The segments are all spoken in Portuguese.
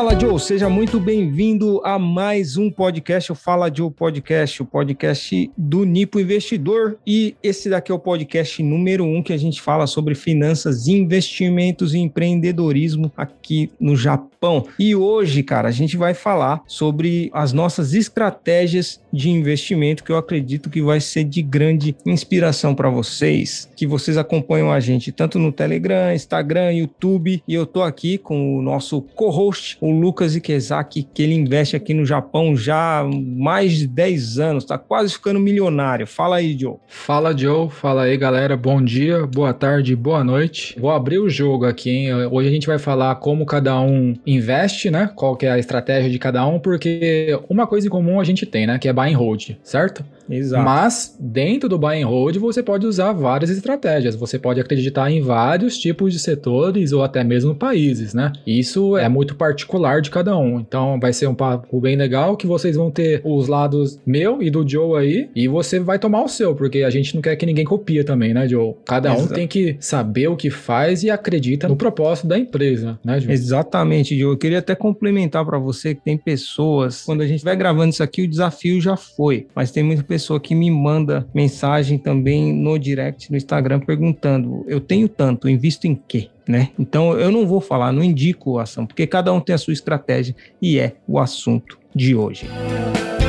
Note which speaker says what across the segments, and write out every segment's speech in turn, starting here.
Speaker 1: Fala Joe, seja muito bem-vindo a mais um podcast, o Fala Joe Podcast, o podcast do Nipo Investidor. E esse daqui é o podcast número um que a gente fala sobre finanças, investimentos e empreendedorismo aqui no Japão. E hoje, cara, a gente vai falar sobre as nossas estratégias de investimento que eu acredito que vai ser de grande inspiração para vocês, que vocês acompanham a gente tanto no Telegram, Instagram, YouTube. E eu tô aqui com o nosso co-host o Lucas Ikezaki, que ele investe aqui no Japão já há mais de 10 anos, tá quase ficando milionário. Fala aí, Joe.
Speaker 2: Fala, Joe. Fala aí, galera. Bom dia, boa tarde, boa noite. Vou abrir o jogo aqui, hein? Hoje a gente vai falar como cada um investe, né? Qual que é a estratégia de cada um, porque uma coisa em comum a gente tem, né? Que é buy and hold, certo?
Speaker 1: Exato.
Speaker 2: Mas dentro do buy and hold você pode usar várias estratégias. Você pode acreditar em vários tipos de setores ou até mesmo países, né? Isso é muito particular de cada um. Então vai ser um papo bem legal que vocês vão ter os lados meu e do Joe aí e você vai tomar o seu, porque a gente não quer que ninguém copia também, né, Joe? Cada Exato. um tem que saber o que faz e acredita no propósito da empresa, né, Joe?
Speaker 1: Exatamente, Joe. Eu queria até complementar para você que tem pessoas, quando a gente vai gravando isso aqui, o desafio já foi, mas tem muita pessoa pessoa que me manda mensagem também no direct no Instagram perguntando: eu tenho tanto, invisto em quê? Né? Então eu não vou falar, não indico ação, porque cada um tem a sua estratégia e é o assunto de hoje. E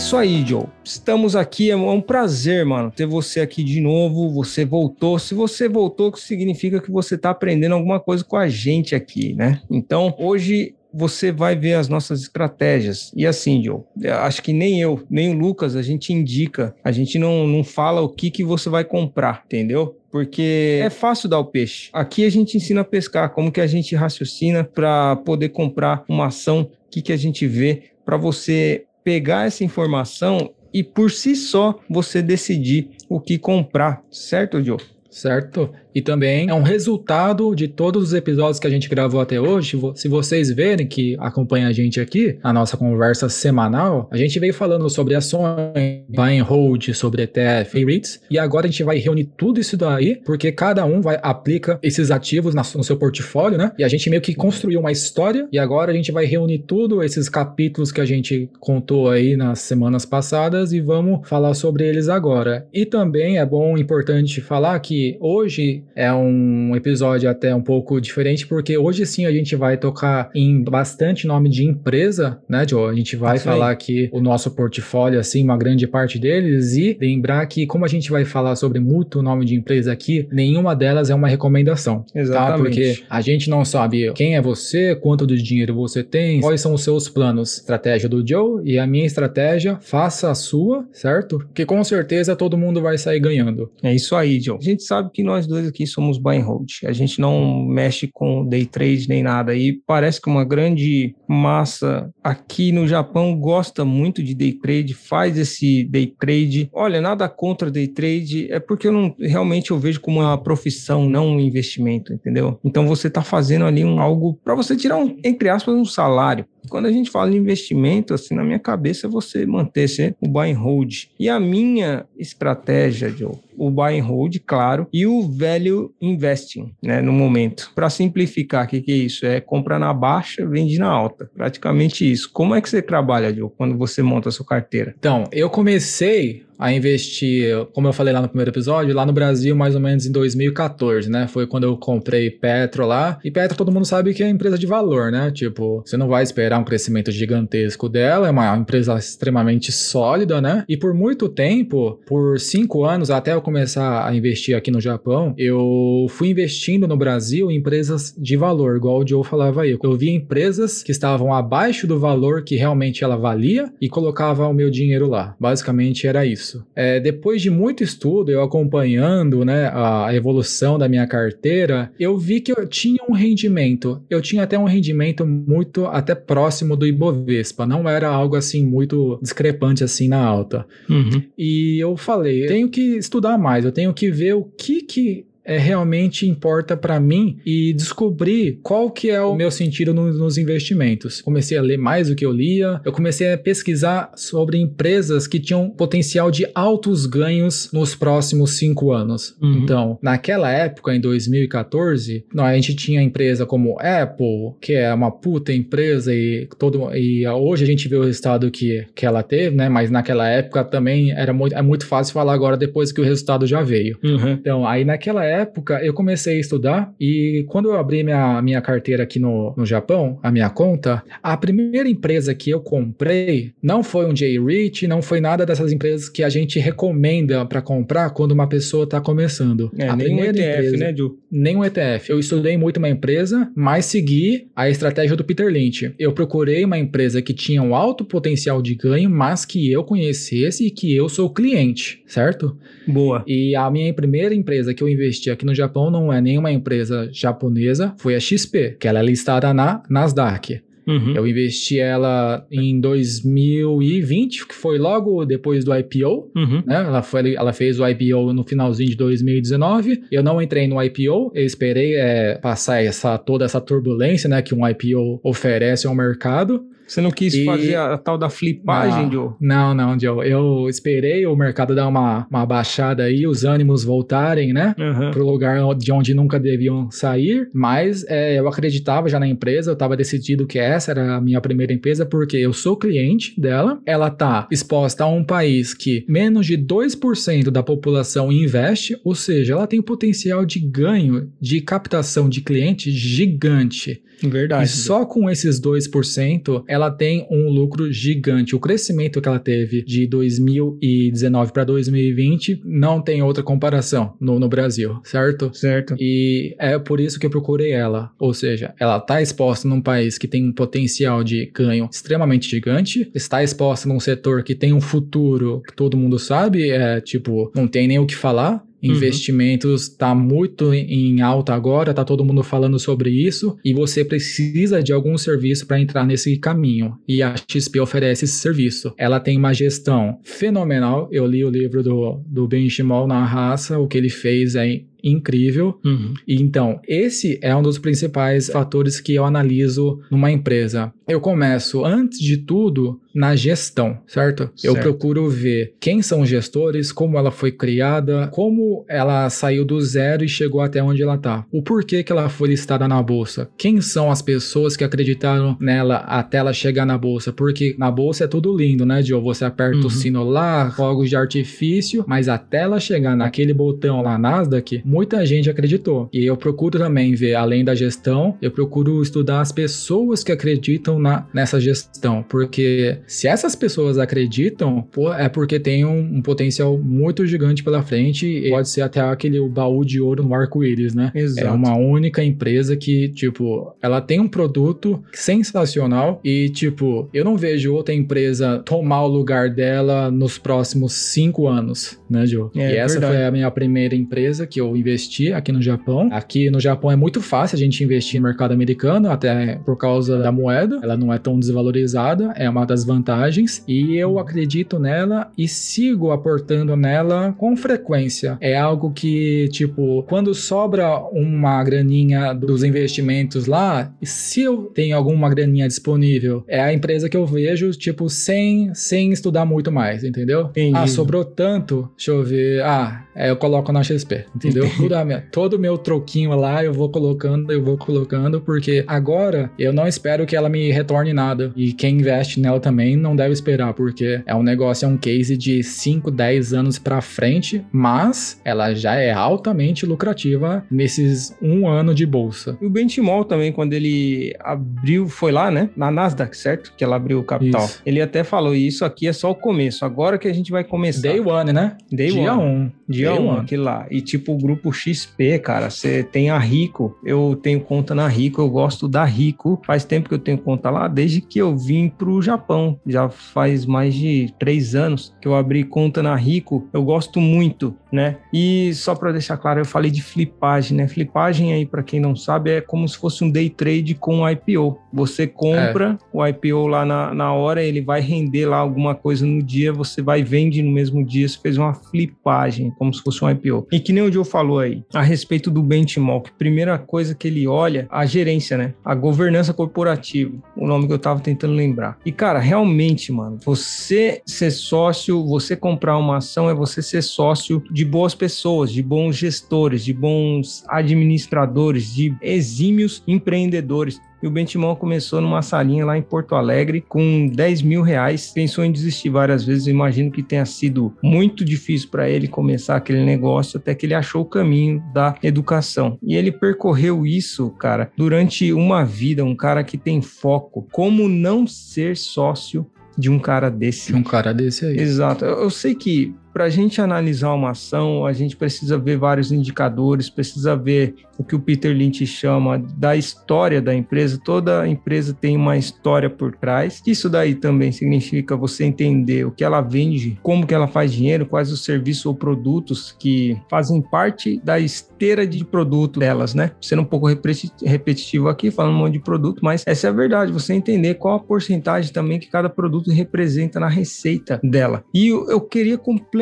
Speaker 1: isso aí, Joe. Estamos aqui, é um prazer, mano, ter você aqui de novo. Você voltou. Se você voltou, significa que você está aprendendo alguma coisa com a gente aqui, né? Então, hoje você vai ver as nossas estratégias. E assim, Joe, acho que nem eu, nem o Lucas, a gente indica, a gente não, não fala o que, que você vai comprar, entendeu? Porque é fácil dar o peixe. Aqui a gente ensina a pescar, como que a gente raciocina para poder comprar uma ação, o que, que a gente vê para você pegar essa informação e por si só você decidir o que comprar, certo, Joe?
Speaker 2: Certo. E também é um resultado de todos os episódios que a gente gravou até hoje. Se vocês verem que acompanha a gente aqui, a nossa conversa semanal, a gente veio falando sobre ações, buy and hold, sobre ETF e REITs. E agora a gente vai reunir tudo isso daí, porque cada um vai aplica esses ativos no seu portfólio, né? E a gente meio que construiu uma história. E agora a gente vai reunir tudo esses capítulos que a gente contou aí nas semanas passadas e vamos falar sobre eles agora. E também é bom, importante falar que hoje é um episódio até um pouco diferente, porque hoje sim a gente vai tocar em bastante nome de empresa, né, Joe? A gente vai falar aqui o nosso portfólio, assim, uma grande parte deles, e lembrar que, como a gente vai falar sobre muito nome de empresa aqui, nenhuma delas é uma recomendação.
Speaker 1: Tá? Exatamente. Tá?
Speaker 2: Porque a gente não sabe quem é você, quanto de dinheiro você tem, quais são os seus planos. Estratégia do Joe e a minha estratégia, faça a sua, certo? Que com certeza todo mundo vai sair ganhando.
Speaker 1: É isso aí, Joe. A gente sabe que nós dois aqui somos buy and hold. A gente não mexe com day trade nem nada. E parece que uma grande massa aqui no Japão gosta muito de day trade, faz esse day trade. Olha, nada contra day trade, é porque eu não realmente eu vejo como uma profissão, não um investimento, entendeu? Então você está fazendo ali um algo para você tirar um, entre aspas, um salário. Quando a gente fala de investimento, assim, na minha cabeça é você manter sempre o buy and hold. E a minha estratégia, Joe, o buy and hold, claro, e o value investing, né, no momento. Para simplificar, o que, que é isso? É comprar na baixa, vende na alta. Praticamente isso. Como é que você trabalha, Joe, quando você monta a sua carteira?
Speaker 2: Então, eu comecei a investir, como eu falei lá no primeiro episódio, lá no Brasil mais ou menos em 2014, né? Foi quando eu comprei Petro lá. E Petro todo mundo sabe que é empresa de valor, né? Tipo, você não vai esperar um crescimento gigantesco dela, é uma empresa extremamente sólida, né? E por muito tempo, por cinco anos, até eu começar a investir aqui no Japão, eu fui investindo no Brasil em empresas de valor, igual o Joe falava aí. Eu via empresas que estavam abaixo do valor que realmente ela valia e colocava o meu dinheiro lá. Basicamente era isso isso. É, depois de muito estudo, eu acompanhando né, a evolução da minha carteira, eu vi que eu tinha um rendimento. Eu tinha até um rendimento muito até próximo do Ibovespa. Não era algo assim muito discrepante assim na alta. Uhum. E eu falei, tenho que estudar mais, eu tenho que ver o que que é, realmente importa para mim e descobrir qual que é o meu sentido no, nos investimentos. Comecei a ler mais do que eu lia, eu comecei a pesquisar sobre empresas que tinham potencial de altos ganhos nos próximos cinco anos. Uhum. Então, naquela época, em 2014, a gente tinha empresa como Apple, que é uma puta empresa e todo e hoje a gente vê o resultado que, que ela teve, né? Mas naquela época também era muito, é muito fácil falar agora depois que o resultado já veio. Uhum. Então, aí naquela época eu comecei a estudar e quando eu abri minha, minha carteira aqui no, no Japão, a minha conta, a primeira empresa que eu comprei não foi um J-Rich, não foi nada dessas empresas que a gente recomenda para comprar quando uma pessoa está começando.
Speaker 1: É,
Speaker 2: a
Speaker 1: nem primeira um ETF, empresa, né, Ju?
Speaker 2: Nem um ETF. Eu estudei muito uma empresa, mas segui a estratégia do Peter Lynch. Eu procurei uma empresa que tinha um alto potencial de ganho, mas que eu conhecesse e que eu sou cliente, certo?
Speaker 1: Boa.
Speaker 2: E a minha primeira empresa que eu investi aqui no Japão não é nenhuma empresa japonesa, foi a XP, que ela é listada na Nasdaq. Uhum. Eu investi ela em 2020, que foi logo depois do IPO. Uhum. Né? Ela, foi, ela fez o IPO no finalzinho de 2019. Eu não entrei no IPO, eu esperei é, passar essa, toda essa turbulência né, que um IPO oferece ao mercado.
Speaker 1: Você não quis e... fazer a, a, tal da flipagem,
Speaker 2: não,
Speaker 1: Joe?
Speaker 2: Não, não, Joe. Eu esperei o mercado dar uma, uma baixada aí, os ânimos voltarem, né? Uhum. Pro lugar de onde nunca deviam sair. Mas é, eu acreditava já na empresa, eu estava decidido que essa era a minha primeira empresa, porque eu sou cliente dela. Ela tá exposta a um país que menos de 2% da população investe, ou seja, ela tem um potencial de ganho de captação de cliente gigante.
Speaker 1: Verdade.
Speaker 2: E só com esses 2%, ela tem um lucro gigante. O crescimento que ela teve de 2019 para 2020 não tem outra comparação no, no Brasil, certo?
Speaker 1: Certo.
Speaker 2: E é por isso que eu procurei ela. Ou seja, ela está exposta num país que tem um potencial de ganho extremamente gigante, está exposta num setor que tem um futuro que todo mundo sabe, é tipo, não tem nem o que falar. Uhum. Investimentos está muito em alta agora, tá todo mundo falando sobre isso e você precisa de algum serviço para entrar nesse caminho. E a XP oferece esse serviço. Ela tem uma gestão fenomenal. Eu li o livro do, do Benchimol na raça, o que ele fez é incrível. Uhum. E então, esse é um dos principais fatores que eu analiso numa empresa. Eu começo, antes de tudo, na gestão, certo? certo? Eu procuro ver quem são os gestores, como ela foi criada, como ela saiu do zero e chegou até onde ela tá. O porquê que ela foi listada na bolsa. Quem são as pessoas que acreditaram nela até ela chegar na bolsa? Porque na bolsa é tudo lindo, né, Joe? Você aperta uhum. o sino lá, fogos de artifício, mas até ela chegar naquele botão lá Nasdaq, muita gente acreditou. E eu procuro também ver, além da gestão, eu procuro estudar as pessoas que acreditam na, nessa gestão. Porque se essas pessoas acreditam, pô, é porque tem um, um, potencial muito gigante pela frente e pode ser até aquele baú de ouro no arco-íris, né?
Speaker 1: Exato.
Speaker 2: É uma única empresa que, tipo, ela tem um produto sensacional e, tipo, eu não vejo outra empresa tomar o lugar dela nos próximos cinco anos, né, Joe? É, e essa verdade. foi a minha primeira empresa que eu investir aqui no Japão. Aqui no Japão é muito fácil a gente investir no mercado americano, até por causa da moeda. Ela não é tão desvalorizada, é uma das vantagens. E eu acredito nela e sigo aportando nela com frequência. É algo que, tipo, quando sobra uma graninha dos investimentos lá, se eu tenho alguma graninha disponível, é a empresa que eu vejo, tipo, sem, sem estudar muito mais, entendeu? Entendi. Ah, sobrou tanto, deixa eu ver. Ah, é, eu coloco na XP, entendeu? minha, todo o meu troquinho lá eu vou colocando, eu vou colocando, porque agora eu não espero que ela me retorne nada. E quem investe nela também não deve esperar, porque é um negócio, é um case de 5, 10 anos para frente, mas ela já é altamente lucrativa nesses um ano de bolsa.
Speaker 1: E o Benchimol também, quando ele abriu, foi lá, né? Na Nasdaq, certo? Que ela abriu o capital. Isso. Ele até falou: isso aqui é só o começo, agora que a gente vai começar.
Speaker 2: Day one, né?
Speaker 1: Day Dia 1. Um. Dia 1, um, aquele lá. E tipo, o grupo XP, cara, você tem a Rico. Eu tenho conta na Rico, eu gosto da Rico. Faz tempo que eu tenho conta conta lá desde que eu vim pro Japão. Já faz mais de três anos que eu abri conta na Rico. Eu gosto muito, né? E só para deixar claro, eu falei de flipagem, né? Flipagem aí, para quem não sabe, é como se fosse um day trade com IPO. Você compra é. o IPO lá na, na hora, ele vai render lá alguma coisa no dia, você vai vende no mesmo dia, você fez uma flipagem, como se fosse um IPO. E que nem o Joe falou aí, a respeito do benchmark, primeira coisa que ele olha, a gerência, né? A governança corporativa, o nome que eu tava tentando lembrar. E cara, realmente, mano, você ser sócio, você comprar uma ação é você ser sócio de boas pessoas, de bons gestores, de bons administradores, de exímios empreendedores. E o Bentimão começou numa salinha lá em Porto Alegre com 10 mil reais. Pensou em desistir várias vezes. Eu imagino que tenha sido muito difícil para ele começar aquele negócio até que ele achou o caminho da educação. E ele percorreu isso, cara, durante uma vida. Um cara que tem foco. Como não ser sócio de um cara desse.
Speaker 2: De um cara desse aí.
Speaker 1: Exato. Eu, eu sei que para a gente analisar uma ação, a gente precisa ver vários indicadores, precisa ver o que o Peter Lynch chama da história da empresa. Toda empresa tem uma história por trás. Isso daí também significa você entender o que ela vende, como que ela faz dinheiro, quais os serviços ou produtos que fazem parte da esteira de produto delas, né? Sendo um pouco repetitivo aqui, falando um monte de produto, mas essa é a verdade. Você entender qual a porcentagem também que cada produto representa na receita dela. E eu, eu queria complementar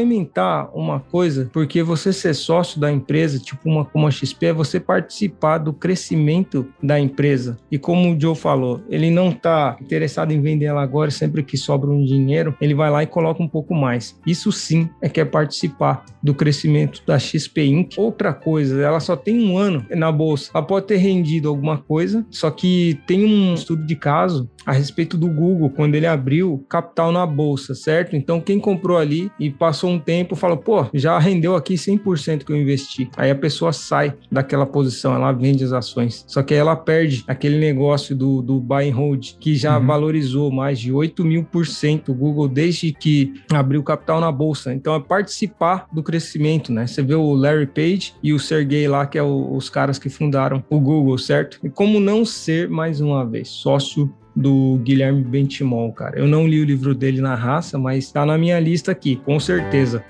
Speaker 1: uma coisa, porque você ser sócio da empresa, tipo uma como a XP, é você participar do crescimento da empresa. E como o Joe falou, ele não está interessado em vender ela agora, sempre que sobra um dinheiro, ele vai lá e coloca um pouco mais. Isso sim é que é participar do crescimento da XP Inc. Outra coisa, ela só tem um ano na bolsa. Ela pode ter rendido alguma coisa, só que tem um estudo de caso a respeito do Google quando ele abriu capital na bolsa, certo? Então quem comprou ali e passou um tempo fala, pô, já rendeu aqui 100% que eu investi. Aí a pessoa sai daquela posição, ela vende as ações. Só que aí ela perde aquele negócio do, do buy and hold, que já uhum. valorizou mais de 8 mil por cento o Google desde que abriu capital na bolsa. Então é participar do crescimento, né? Você vê o Larry Page e o Sergey lá, que é o, os caras que fundaram o Google, certo? E como não ser, mais uma vez, sócio do Guilherme Bentimol, cara. Eu não li o livro dele na raça, mas tá na minha lista aqui, com certeza.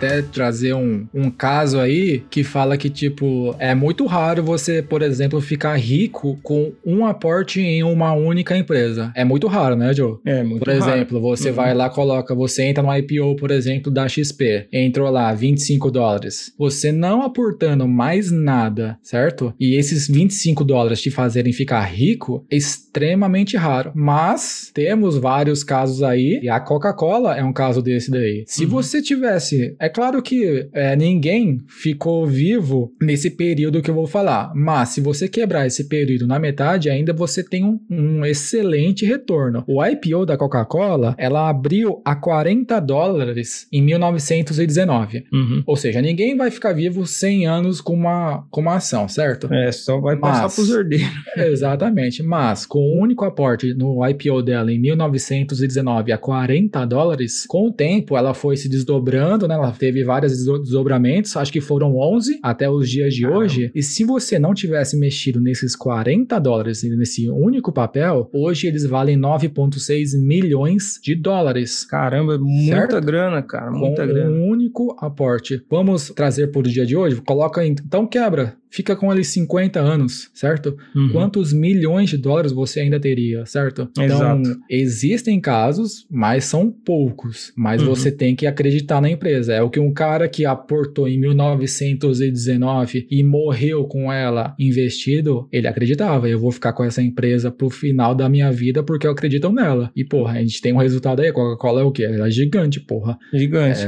Speaker 2: Até trazer um, um caso aí que fala que, tipo, é muito raro você, por exemplo, ficar rico com um aporte em uma única empresa. É muito raro, né, Joe?
Speaker 1: É, muito
Speaker 2: Por
Speaker 1: raro.
Speaker 2: exemplo, você uhum. vai lá, coloca, você entra no IPO, por exemplo, da XP, entrou lá 25 dólares. Você não aportando mais nada, certo? E esses 25 dólares te fazerem ficar rico é extremamente raro. Mas temos vários casos aí, e a Coca-Cola é um caso desse daí. Se uhum. você tivesse. É claro que é, ninguém ficou vivo nesse período que eu vou falar, mas se você quebrar esse período na metade, ainda você tem um, um excelente retorno. O IPO da Coca-Cola, ela abriu a 40 dólares em 1919. Uhum. Ou seja, ninguém vai ficar vivo 100 anos com uma, com uma ação, certo?
Speaker 1: É, só vai passar mas, pros herdeiros.
Speaker 2: Exatamente. Mas com o único aporte no IPO dela em 1919 a 40 dólares, com o tempo ela foi se desdobrando, né? Ela teve vários desdobramentos, acho que foram 11 até os dias de hoje. E se você não tivesse mexido nesses 40 dólares, nesse único papel, hoje eles valem 9,6 milhões de dólares.
Speaker 1: Caramba, muita certo? grana, cara, muita
Speaker 2: Com
Speaker 1: grana.
Speaker 2: Um único aporte. Vamos trazer para o dia de hoje? Coloca então quebra fica com ali 50 anos, certo? Uhum. Quantos milhões de dólares você ainda teria, certo?
Speaker 1: Então, Exato.
Speaker 2: existem casos, mas são poucos. Mas uhum. você tem que acreditar na empresa. É o que um cara que aportou em 1919 e morreu com ela investido, ele acreditava. Eu vou ficar com essa empresa pro final da minha vida porque eu acredito nela. E, porra, a gente tem um resultado aí. A Coca-Cola é o quê? Ela é gigante, porra.
Speaker 1: Gigante.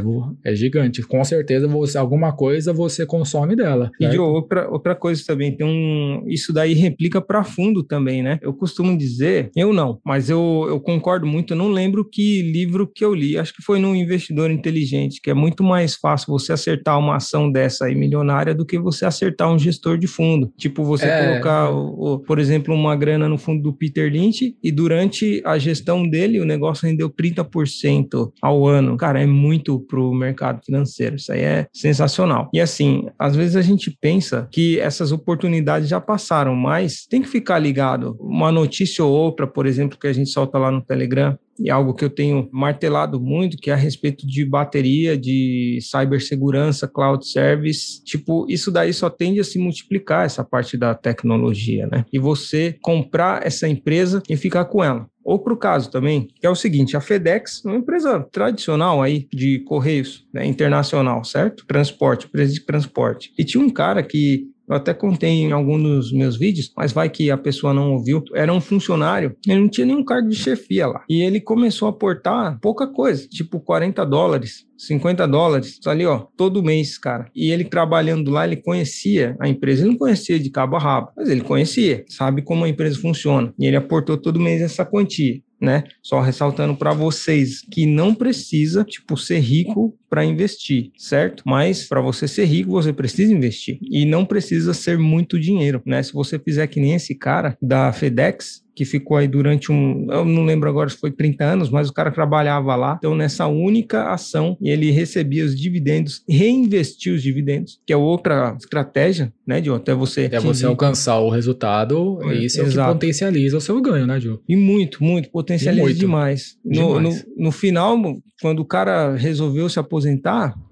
Speaker 2: É, é gigante. Com certeza, você, alguma coisa você consome dela.
Speaker 1: Certo? E de outra, outra coisa também, tem um. Isso daí replica para fundo também, né? Eu costumo dizer, eu não, mas eu, eu concordo muito, eu não lembro que livro que eu li, acho que foi no Investidor Inteligente, que é muito mais fácil você acertar uma ação dessa aí milionária do que você acertar um gestor de fundo. Tipo, você é. colocar, o, o, por exemplo, uma grana no fundo do Peter Lynch e durante a gestão dele o negócio rendeu 30% ao ano. Cara, é muito pro mercado financeiro. Isso aí é sensacional. E assim, às vezes a gente pensa que essas oportunidades já passaram, mas tem que ficar ligado. Uma notícia ou outra, por exemplo, que a gente solta lá no Telegram, e algo que eu tenho martelado muito, que é a respeito de bateria, de cibersegurança, cloud service. Tipo, isso daí só tende a se multiplicar, essa parte da tecnologia, né? E você comprar essa empresa e ficar com ela. Outro caso também, que é o seguinte, a FedEx, uma empresa tradicional aí de correios, né, internacional, certo? Transporte, empresa de transporte. E tinha um cara que eu até contei em algum dos meus vídeos, mas vai que a pessoa não ouviu. Era um funcionário, ele não tinha nenhum cargo de chefia lá. E ele começou a aportar pouca coisa, tipo 40 dólares, 50 dólares, ali, ó, todo mês, cara. E ele trabalhando lá, ele conhecia a empresa. Ele não conhecia de cabo a rabo, mas ele conhecia, sabe como a empresa funciona. E ele aportou todo mês essa quantia né? Só ressaltando para vocês que não precisa, tipo, ser rico para investir, certo? Mas para você ser rico, você precisa investir e não precisa ser muito dinheiro, né? Se você fizer que nem esse cara da FedEx, que ficou aí durante um, eu não lembro agora se foi 30 anos, mas o cara trabalhava lá. Então, nessa única ação, ele recebia os dividendos, reinvestia os dividendos, que é outra estratégia, né, Diogo? Até você.
Speaker 2: É você alcançar o resultado, é, isso é Exato. o que potencializa o seu ganho, né, Diogo?
Speaker 1: E muito, muito, potencializa muito. demais. No, demais. No, no final, quando o cara resolveu se aposentar,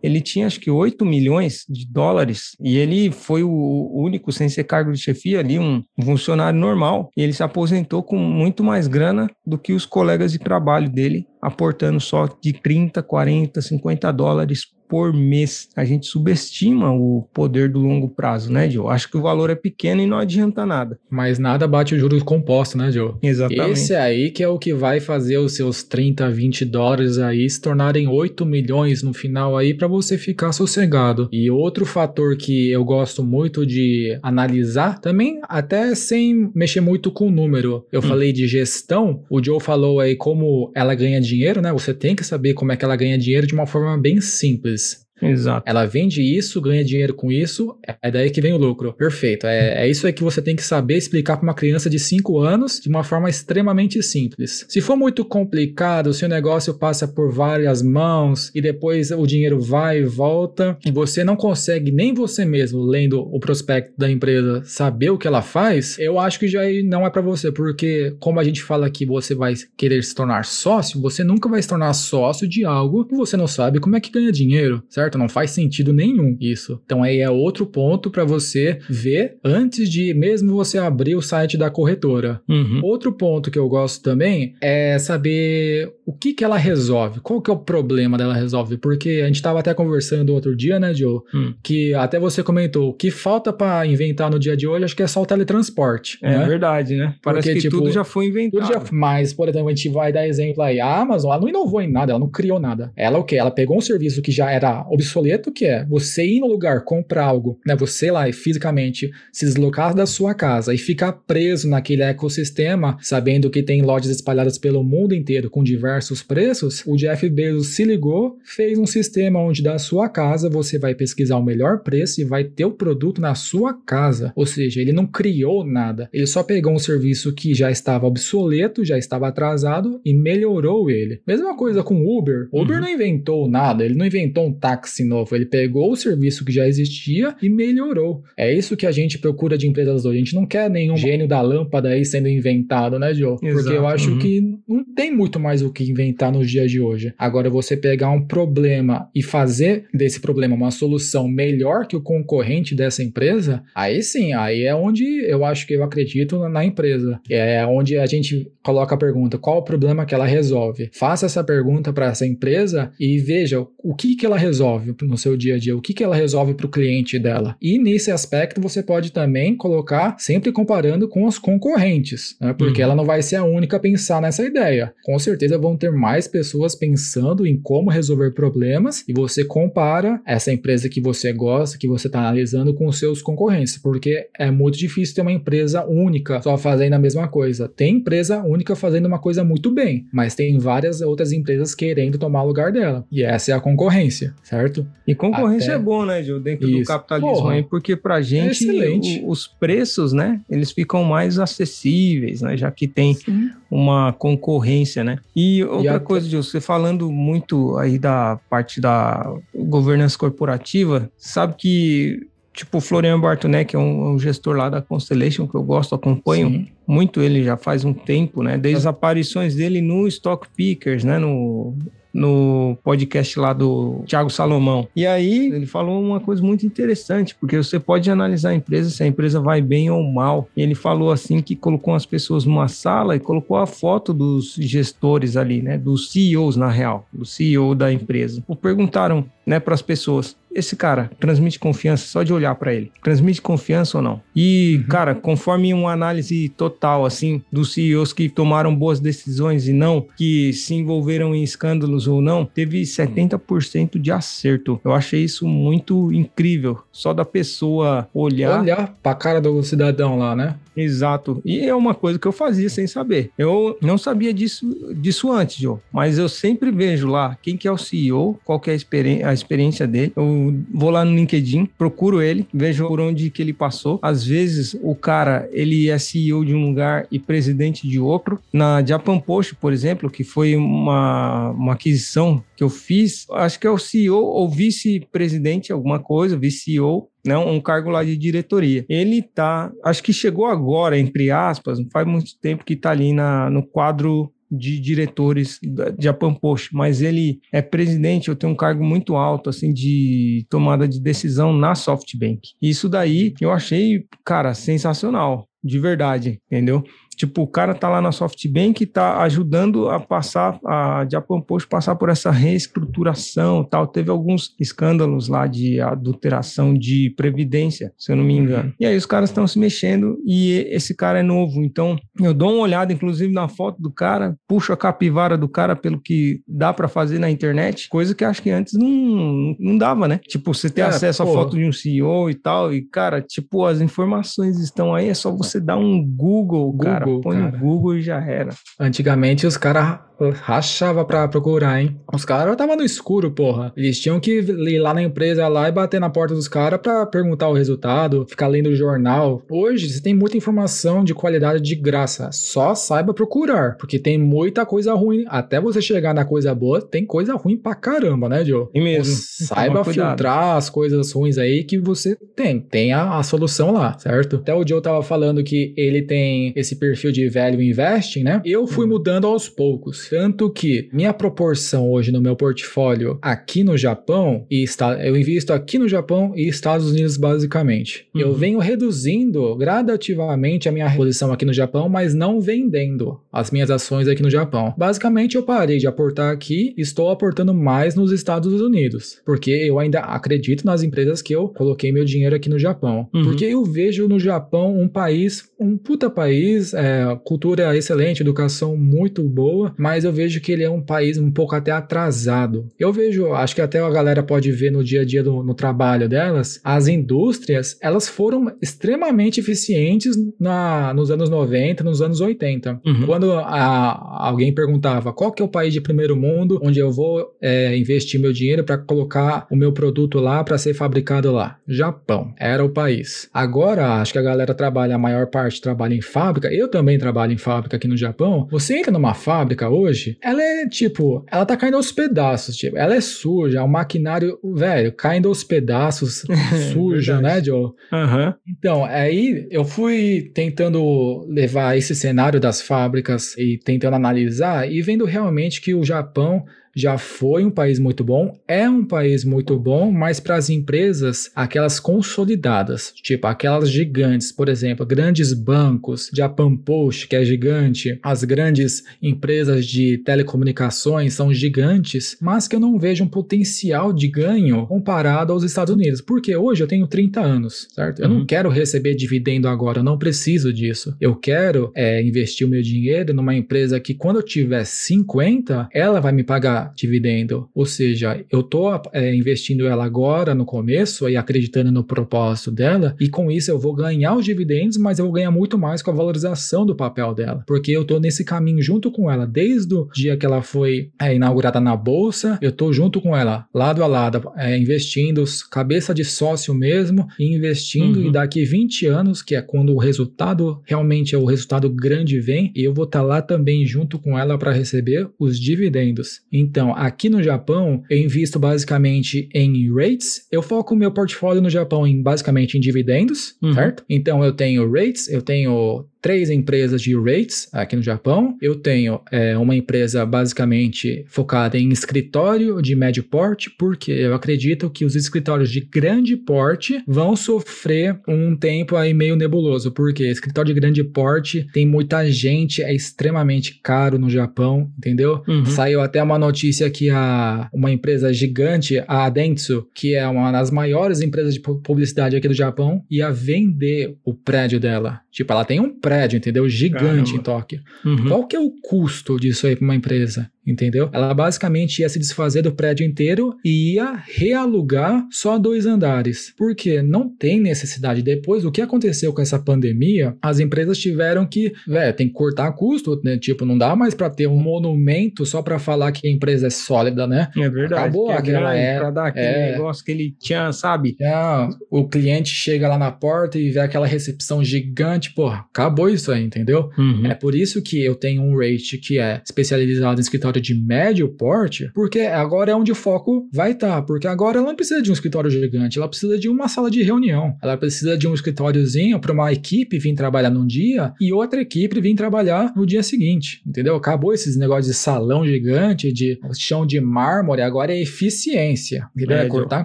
Speaker 1: ele tinha acho que 8 milhões de dólares e ele foi o único, sem ser cargo de chefia ali, um funcionário normal. E ele se aposentou com muito mais grana do que os colegas de trabalho dele, aportando só de 30, 40, 50 dólares por mês. A gente subestima o poder do longo prazo, né, Joe? Acho que o valor é pequeno e não adianta nada.
Speaker 2: Mas nada bate o juros composto, né, Joe?
Speaker 1: Exatamente.
Speaker 2: Esse aí que é o que vai fazer os seus 30, 20 dólares aí se tornarem 8 milhões no final aí para você ficar sossegado. E outro fator que eu gosto muito de analisar, também até sem mexer muito com o número. Eu hum. falei de gestão, o Joe falou aí como ela ganha dinheiro, né? Você tem que saber como é que ela ganha dinheiro de uma forma bem simples.
Speaker 1: is Exato.
Speaker 2: Ela vende isso, ganha dinheiro com isso, é daí que vem o lucro. Perfeito. É, é isso aí que você tem que saber explicar para uma criança de 5 anos de uma forma extremamente simples. Se for muito complicado, se o negócio passa por várias mãos e depois o dinheiro vai e volta e você não consegue nem você mesmo, lendo o prospecto da empresa, saber o que ela faz, eu acho que já não é para você, porque como a gente fala que você vai querer se tornar sócio, você nunca vai se tornar sócio de algo que você não sabe como é que ganha dinheiro, certo? Certo? Não faz sentido nenhum isso. Então aí é outro ponto para você ver antes de mesmo você abrir o site da corretora. Uhum. Outro ponto que eu gosto também é saber o que que ela resolve, qual que é o problema dela resolve, porque a gente estava até conversando outro dia, né, Joe, hum. que até você comentou, o que falta para inventar no dia de hoje, acho que é só o teletransporte.
Speaker 1: É né? verdade, né? Parece porque, que tipo, tudo já foi inventado. Já,
Speaker 2: mas, por exemplo, a gente vai dar exemplo aí, a Amazon, ela não inovou em nada, ela não criou nada. Ela o quê? Ela pegou um serviço que já era obsoleto, que é você ir no lugar, comprar algo, né? Você lá e fisicamente se deslocar da sua casa e ficar preso naquele ecossistema, sabendo que tem lojas espalhadas pelo mundo inteiro com diversos preços, o Jeff Bezos se ligou, fez um sistema onde da sua casa você vai pesquisar o melhor preço e vai ter o produto na sua casa. Ou seja, ele não criou nada, ele só pegou um serviço que já estava obsoleto, já estava atrasado e melhorou ele. Mesma coisa com Uber. Uber uhum. não inventou nada, ele não inventou um táxi táxi novo. Ele pegou o serviço que já existia e melhorou. É isso que a gente procura de empresas hoje. A gente não quer nenhum gênio da lâmpada aí sendo inventado, né, Joe? Exato. Porque eu acho uhum. que não tem muito mais o que inventar nos dias de hoje. Agora, você pegar um problema e fazer desse problema uma solução melhor que o concorrente dessa empresa, aí sim, aí é onde eu acho que eu acredito na empresa. É onde a gente coloca a pergunta: qual o problema que ela resolve? Faça essa pergunta para essa empresa e veja o que, que ela resolve resolve no seu dia a dia, o que, que ela resolve para o cliente dela. E nesse aspecto você pode também colocar sempre comparando com os concorrentes, né? porque uhum. ela não vai ser a única a pensar nessa ideia. Com certeza vão ter mais pessoas pensando em como resolver problemas e você compara essa empresa que você gosta, que você está analisando com os seus concorrentes, porque é muito difícil ter uma empresa única só fazendo a mesma coisa. Tem empresa única fazendo uma coisa muito bem, mas tem várias outras empresas querendo tomar o lugar dela. E essa é a concorrência, certo?
Speaker 1: E concorrência Até... é bom, né, Gil, dentro Isso. do capitalismo Porra, aí, porque pra gente é o, os preços, né, eles ficam mais acessíveis, né, já que tem Sim. uma concorrência, né? E outra e coisa, Gil, você falando muito aí da parte da governança corporativa, sabe que tipo o Florian Bartonet, que é um, um, gestor lá da Constellation, que eu gosto, acompanho Sim. muito ele já faz um tempo, né? Desde as aparições dele no Stock Pickers, né? No, no podcast lá do Thiago Salomão. E aí ele falou uma coisa muito interessante, porque você pode analisar a empresa se a empresa vai bem ou mal. E ele falou assim que colocou as pessoas numa sala e colocou a foto dos gestores ali, né, dos CEOs na real, do CEO da empresa. Ou perguntaram, né, para as pessoas: esse cara transmite confiança só de olhar para ele? Transmite confiança ou não? E, uhum. cara, conforme uma análise total, assim, dos CEOs que tomaram boas decisões e não, que se envolveram em escândalos ou não, teve 70% de acerto. Eu achei isso muito incrível. Só da pessoa olhar.
Speaker 2: Olhar pra cara do cidadão lá, né?
Speaker 1: Exato. E é uma coisa que eu fazia sem saber. Eu não sabia disso, disso antes, Joe, mas eu sempre vejo lá quem que é o CEO, qual que é a, experi a experiência dele. Eu vou lá no LinkedIn, procuro ele, vejo por onde que ele passou. Às vezes o cara, ele é CEO de um lugar e presidente de outro. Na Japan Post, por exemplo, que foi uma, uma aquisição que eu fiz, acho que é o CEO ou vice-presidente, alguma coisa, vice-CEO, né, um cargo lá de diretoria. Ele tá, acho que chegou agora, entre aspas, não faz muito tempo que tá ali na, no quadro de diretores Japan Post, mas ele é presidente, eu tenho um cargo muito alto, assim, de tomada de decisão na SoftBank. Isso daí eu achei, cara, sensacional, de verdade, entendeu? Tipo, o cara tá lá na SoftBank e tá ajudando a passar, a Japan Post passar por essa reestruturação tal. Teve alguns escândalos lá de adulteração de previdência, se eu não me engano. Uhum. E aí os caras estão se mexendo e esse cara é novo. Então, eu dou uma olhada, inclusive, na foto do cara, puxo a capivara do cara pelo que dá para fazer na internet, coisa que acho que antes não, não dava, né? Tipo, você ter é, acesso à foto de um CEO e tal, e, cara, tipo, as informações estão aí, é só você dar um Google, Google cara Google, põe cara. no Google e já era.
Speaker 2: Antigamente os caras rachava pra procurar, hein? Os caras estavam no escuro, porra. Eles tinham que ir lá na empresa lá e bater na porta dos caras pra perguntar o resultado, ficar lendo o jornal. Hoje você tem muita informação de qualidade de graça. Só saiba procurar, porque tem muita coisa ruim. Até você chegar na coisa boa, tem coisa ruim pra caramba, né, Joe?
Speaker 1: E mesmo.
Speaker 2: Saiba filtrar as coisas ruins aí que você tem. Tem a, a solução lá, certo? Até o Joe tava falando que ele tem esse perfil de velho investing, né? Eu fui hum. mudando aos poucos. Tanto que minha proporção hoje no meu portfólio aqui no Japão, e está, eu invisto aqui no Japão e Estados Unidos basicamente. Uhum. Eu venho reduzindo gradativamente a minha posição aqui no Japão, mas não vendendo as minhas ações aqui no Japão. Basicamente, eu parei de aportar aqui e estou aportando mais nos Estados Unidos, porque eu ainda acredito nas empresas que eu coloquei meu dinheiro aqui no Japão. Uhum. Porque eu vejo no Japão um país, um puta país, é, cultura excelente, educação muito boa, mas mas eu vejo que ele é um país um pouco até atrasado. Eu vejo, acho que até a galera pode ver no dia a dia do, no trabalho delas, as indústrias, elas foram extremamente eficientes na, nos anos 90, nos anos 80. Uhum. Quando a, alguém perguntava qual que é o país de primeiro mundo onde eu vou é, investir meu dinheiro para colocar o meu produto lá para ser fabricado lá? Japão. Era o país. Agora, acho que a galera trabalha, a maior parte trabalha em fábrica. Eu também trabalho em fábrica aqui no Japão. Você entra numa fábrica hoje, ela é tipo, ela tá caindo aos pedaços, tipo, ela é suja, é um maquinário, velho, caindo aos pedaços, sujo, né, Joe?
Speaker 1: Uhum.
Speaker 2: Então, aí eu fui tentando levar esse cenário das fábricas e tentando analisar e vendo realmente que o Japão já foi um país muito bom, é um país muito bom, mas para as empresas, aquelas consolidadas, tipo aquelas gigantes, por exemplo, grandes bancos, Japan Post, que é gigante, as grandes empresas de telecomunicações são gigantes, mas que eu não vejo um potencial de ganho comparado aos Estados Unidos, porque hoje eu tenho 30 anos, certo? Eu uhum. não quero receber dividendo agora, eu não preciso disso. Eu quero é, investir o meu dinheiro numa empresa que quando eu tiver 50, ela vai me pagar dividendo. Ou seja, eu tô é, investindo ela agora no começo e acreditando no propósito dela, e com isso eu vou ganhar os dividendos, mas eu vou ganhar muito mais com a valorização do papel dela, porque eu tô nesse caminho junto com ela desde o dia que ela foi é, inaugurada na bolsa, eu tô junto com ela, lado a lado, é, investindo, cabeça de sócio mesmo, investindo, uhum. e daqui 20 anos, que é quando o resultado realmente é o resultado grande vem, e eu vou estar tá lá também junto com ela para receber os dividendos. Então, aqui no Japão, eu invisto basicamente em rates. Eu foco o meu portfólio no Japão em basicamente em dividendos, uhum. certo? Então, eu tenho rates, eu tenho três empresas de rates aqui no Japão. Eu tenho é, uma empresa basicamente focada em escritório de médio porte, porque eu acredito que os escritórios de grande porte vão sofrer um tempo aí meio nebuloso, porque escritório de grande porte tem muita gente, é extremamente caro no Japão, entendeu? Uhum. Saiu até uma notícia que a, uma empresa gigante, a Dentsu, que é uma das maiores empresas de publicidade aqui do Japão, ia vender o prédio dela. Tipo, ela tem um prédio, entendeu? Gigante Caramba. em Tóquio. Uhum. Qual que é o custo disso aí para uma empresa? Entendeu? Ela basicamente ia se desfazer do prédio inteiro e ia realugar só dois andares, porque não tem necessidade. Depois, o que aconteceu com essa pandemia, as empresas tiveram que, velho, tem que cortar custo, né? Tipo, não dá mais para ter um monumento só para falar que a empresa é sólida, né?
Speaker 1: É verdade.
Speaker 2: Acabou
Speaker 1: é
Speaker 2: aquela
Speaker 1: era, pra dar aquele é, negócio que ele tinha, sabe?
Speaker 2: É, o cliente chega lá na porta e vê aquela recepção gigante, porra, acabou isso aí, entendeu? Uhum. É por isso que eu tenho um rate que é especializado em escritório escritório de médio porte, porque agora é onde o foco vai estar, tá, porque agora ela não precisa de um escritório gigante, ela precisa de uma sala de reunião, ela precisa de um escritóriozinho para uma equipe vir trabalhar num dia e outra equipe vir trabalhar no dia seguinte, entendeu? Acabou esses negócios de salão gigante, de chão de mármore, agora é eficiência, é, cortar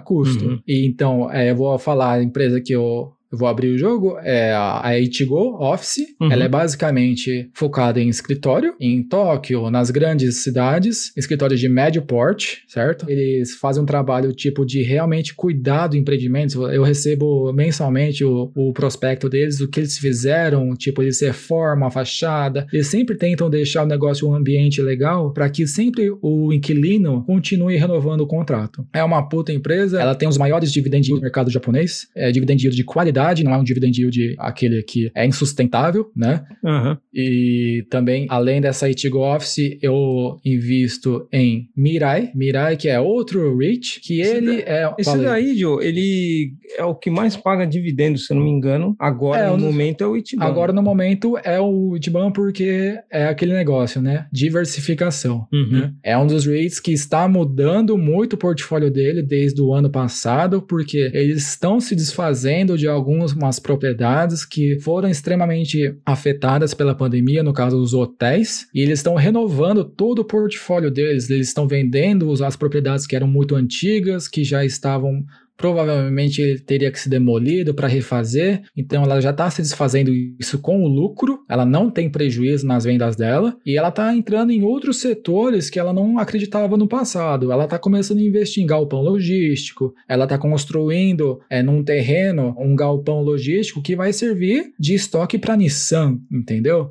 Speaker 2: custo. Uhum. E então, é, eu vou falar a empresa que eu eu vou abrir o jogo, é a Ichigo Office. Uhum. Ela é basicamente focada em escritório, em Tóquio, nas grandes cidades, escritórios de médio porte, certo? Eles fazem um trabalho tipo de realmente cuidar do empreendimento. Eu recebo mensalmente o, o prospecto deles, o que eles fizeram, tipo, eles reformam a fachada. Eles sempre tentam deixar o negócio um ambiente legal para que sempre o inquilino continue renovando o contrato. É uma puta empresa, ela tem os maiores dividendos do mercado japonês, é de qualidade não é um dividend yield aquele que é insustentável, né? Uhum. E também, além dessa Itigo Office, eu invisto em Mirai, Mirai que é outro REIT, que esse ele
Speaker 1: da,
Speaker 2: é...
Speaker 1: Esse daí, Joe, ele é o que mais paga dividendos, se eu não me engano. Agora, é, no momento, é o Itiban.
Speaker 2: Agora, no momento, é o Itiban porque é aquele negócio, né? Diversificação. Uhum. Né? É um dos REITs que está mudando muito o portfólio dele desde o ano passado, porque eles estão se desfazendo de alguns algumas propriedades que foram extremamente afetadas pela pandemia, no caso dos hotéis, e eles estão renovando todo o portfólio deles. Eles estão vendendo as propriedades que eram muito antigas, que já estavam provavelmente ele teria que ser demolido para refazer, então ela já está se desfazendo isso com o lucro, ela não tem prejuízo nas vendas dela e ela está entrando em outros setores que ela não acreditava no passado. Ela está começando a investir em galpão logístico, ela está construindo é, num terreno um galpão logístico que vai servir de estoque para Nissan, entendeu?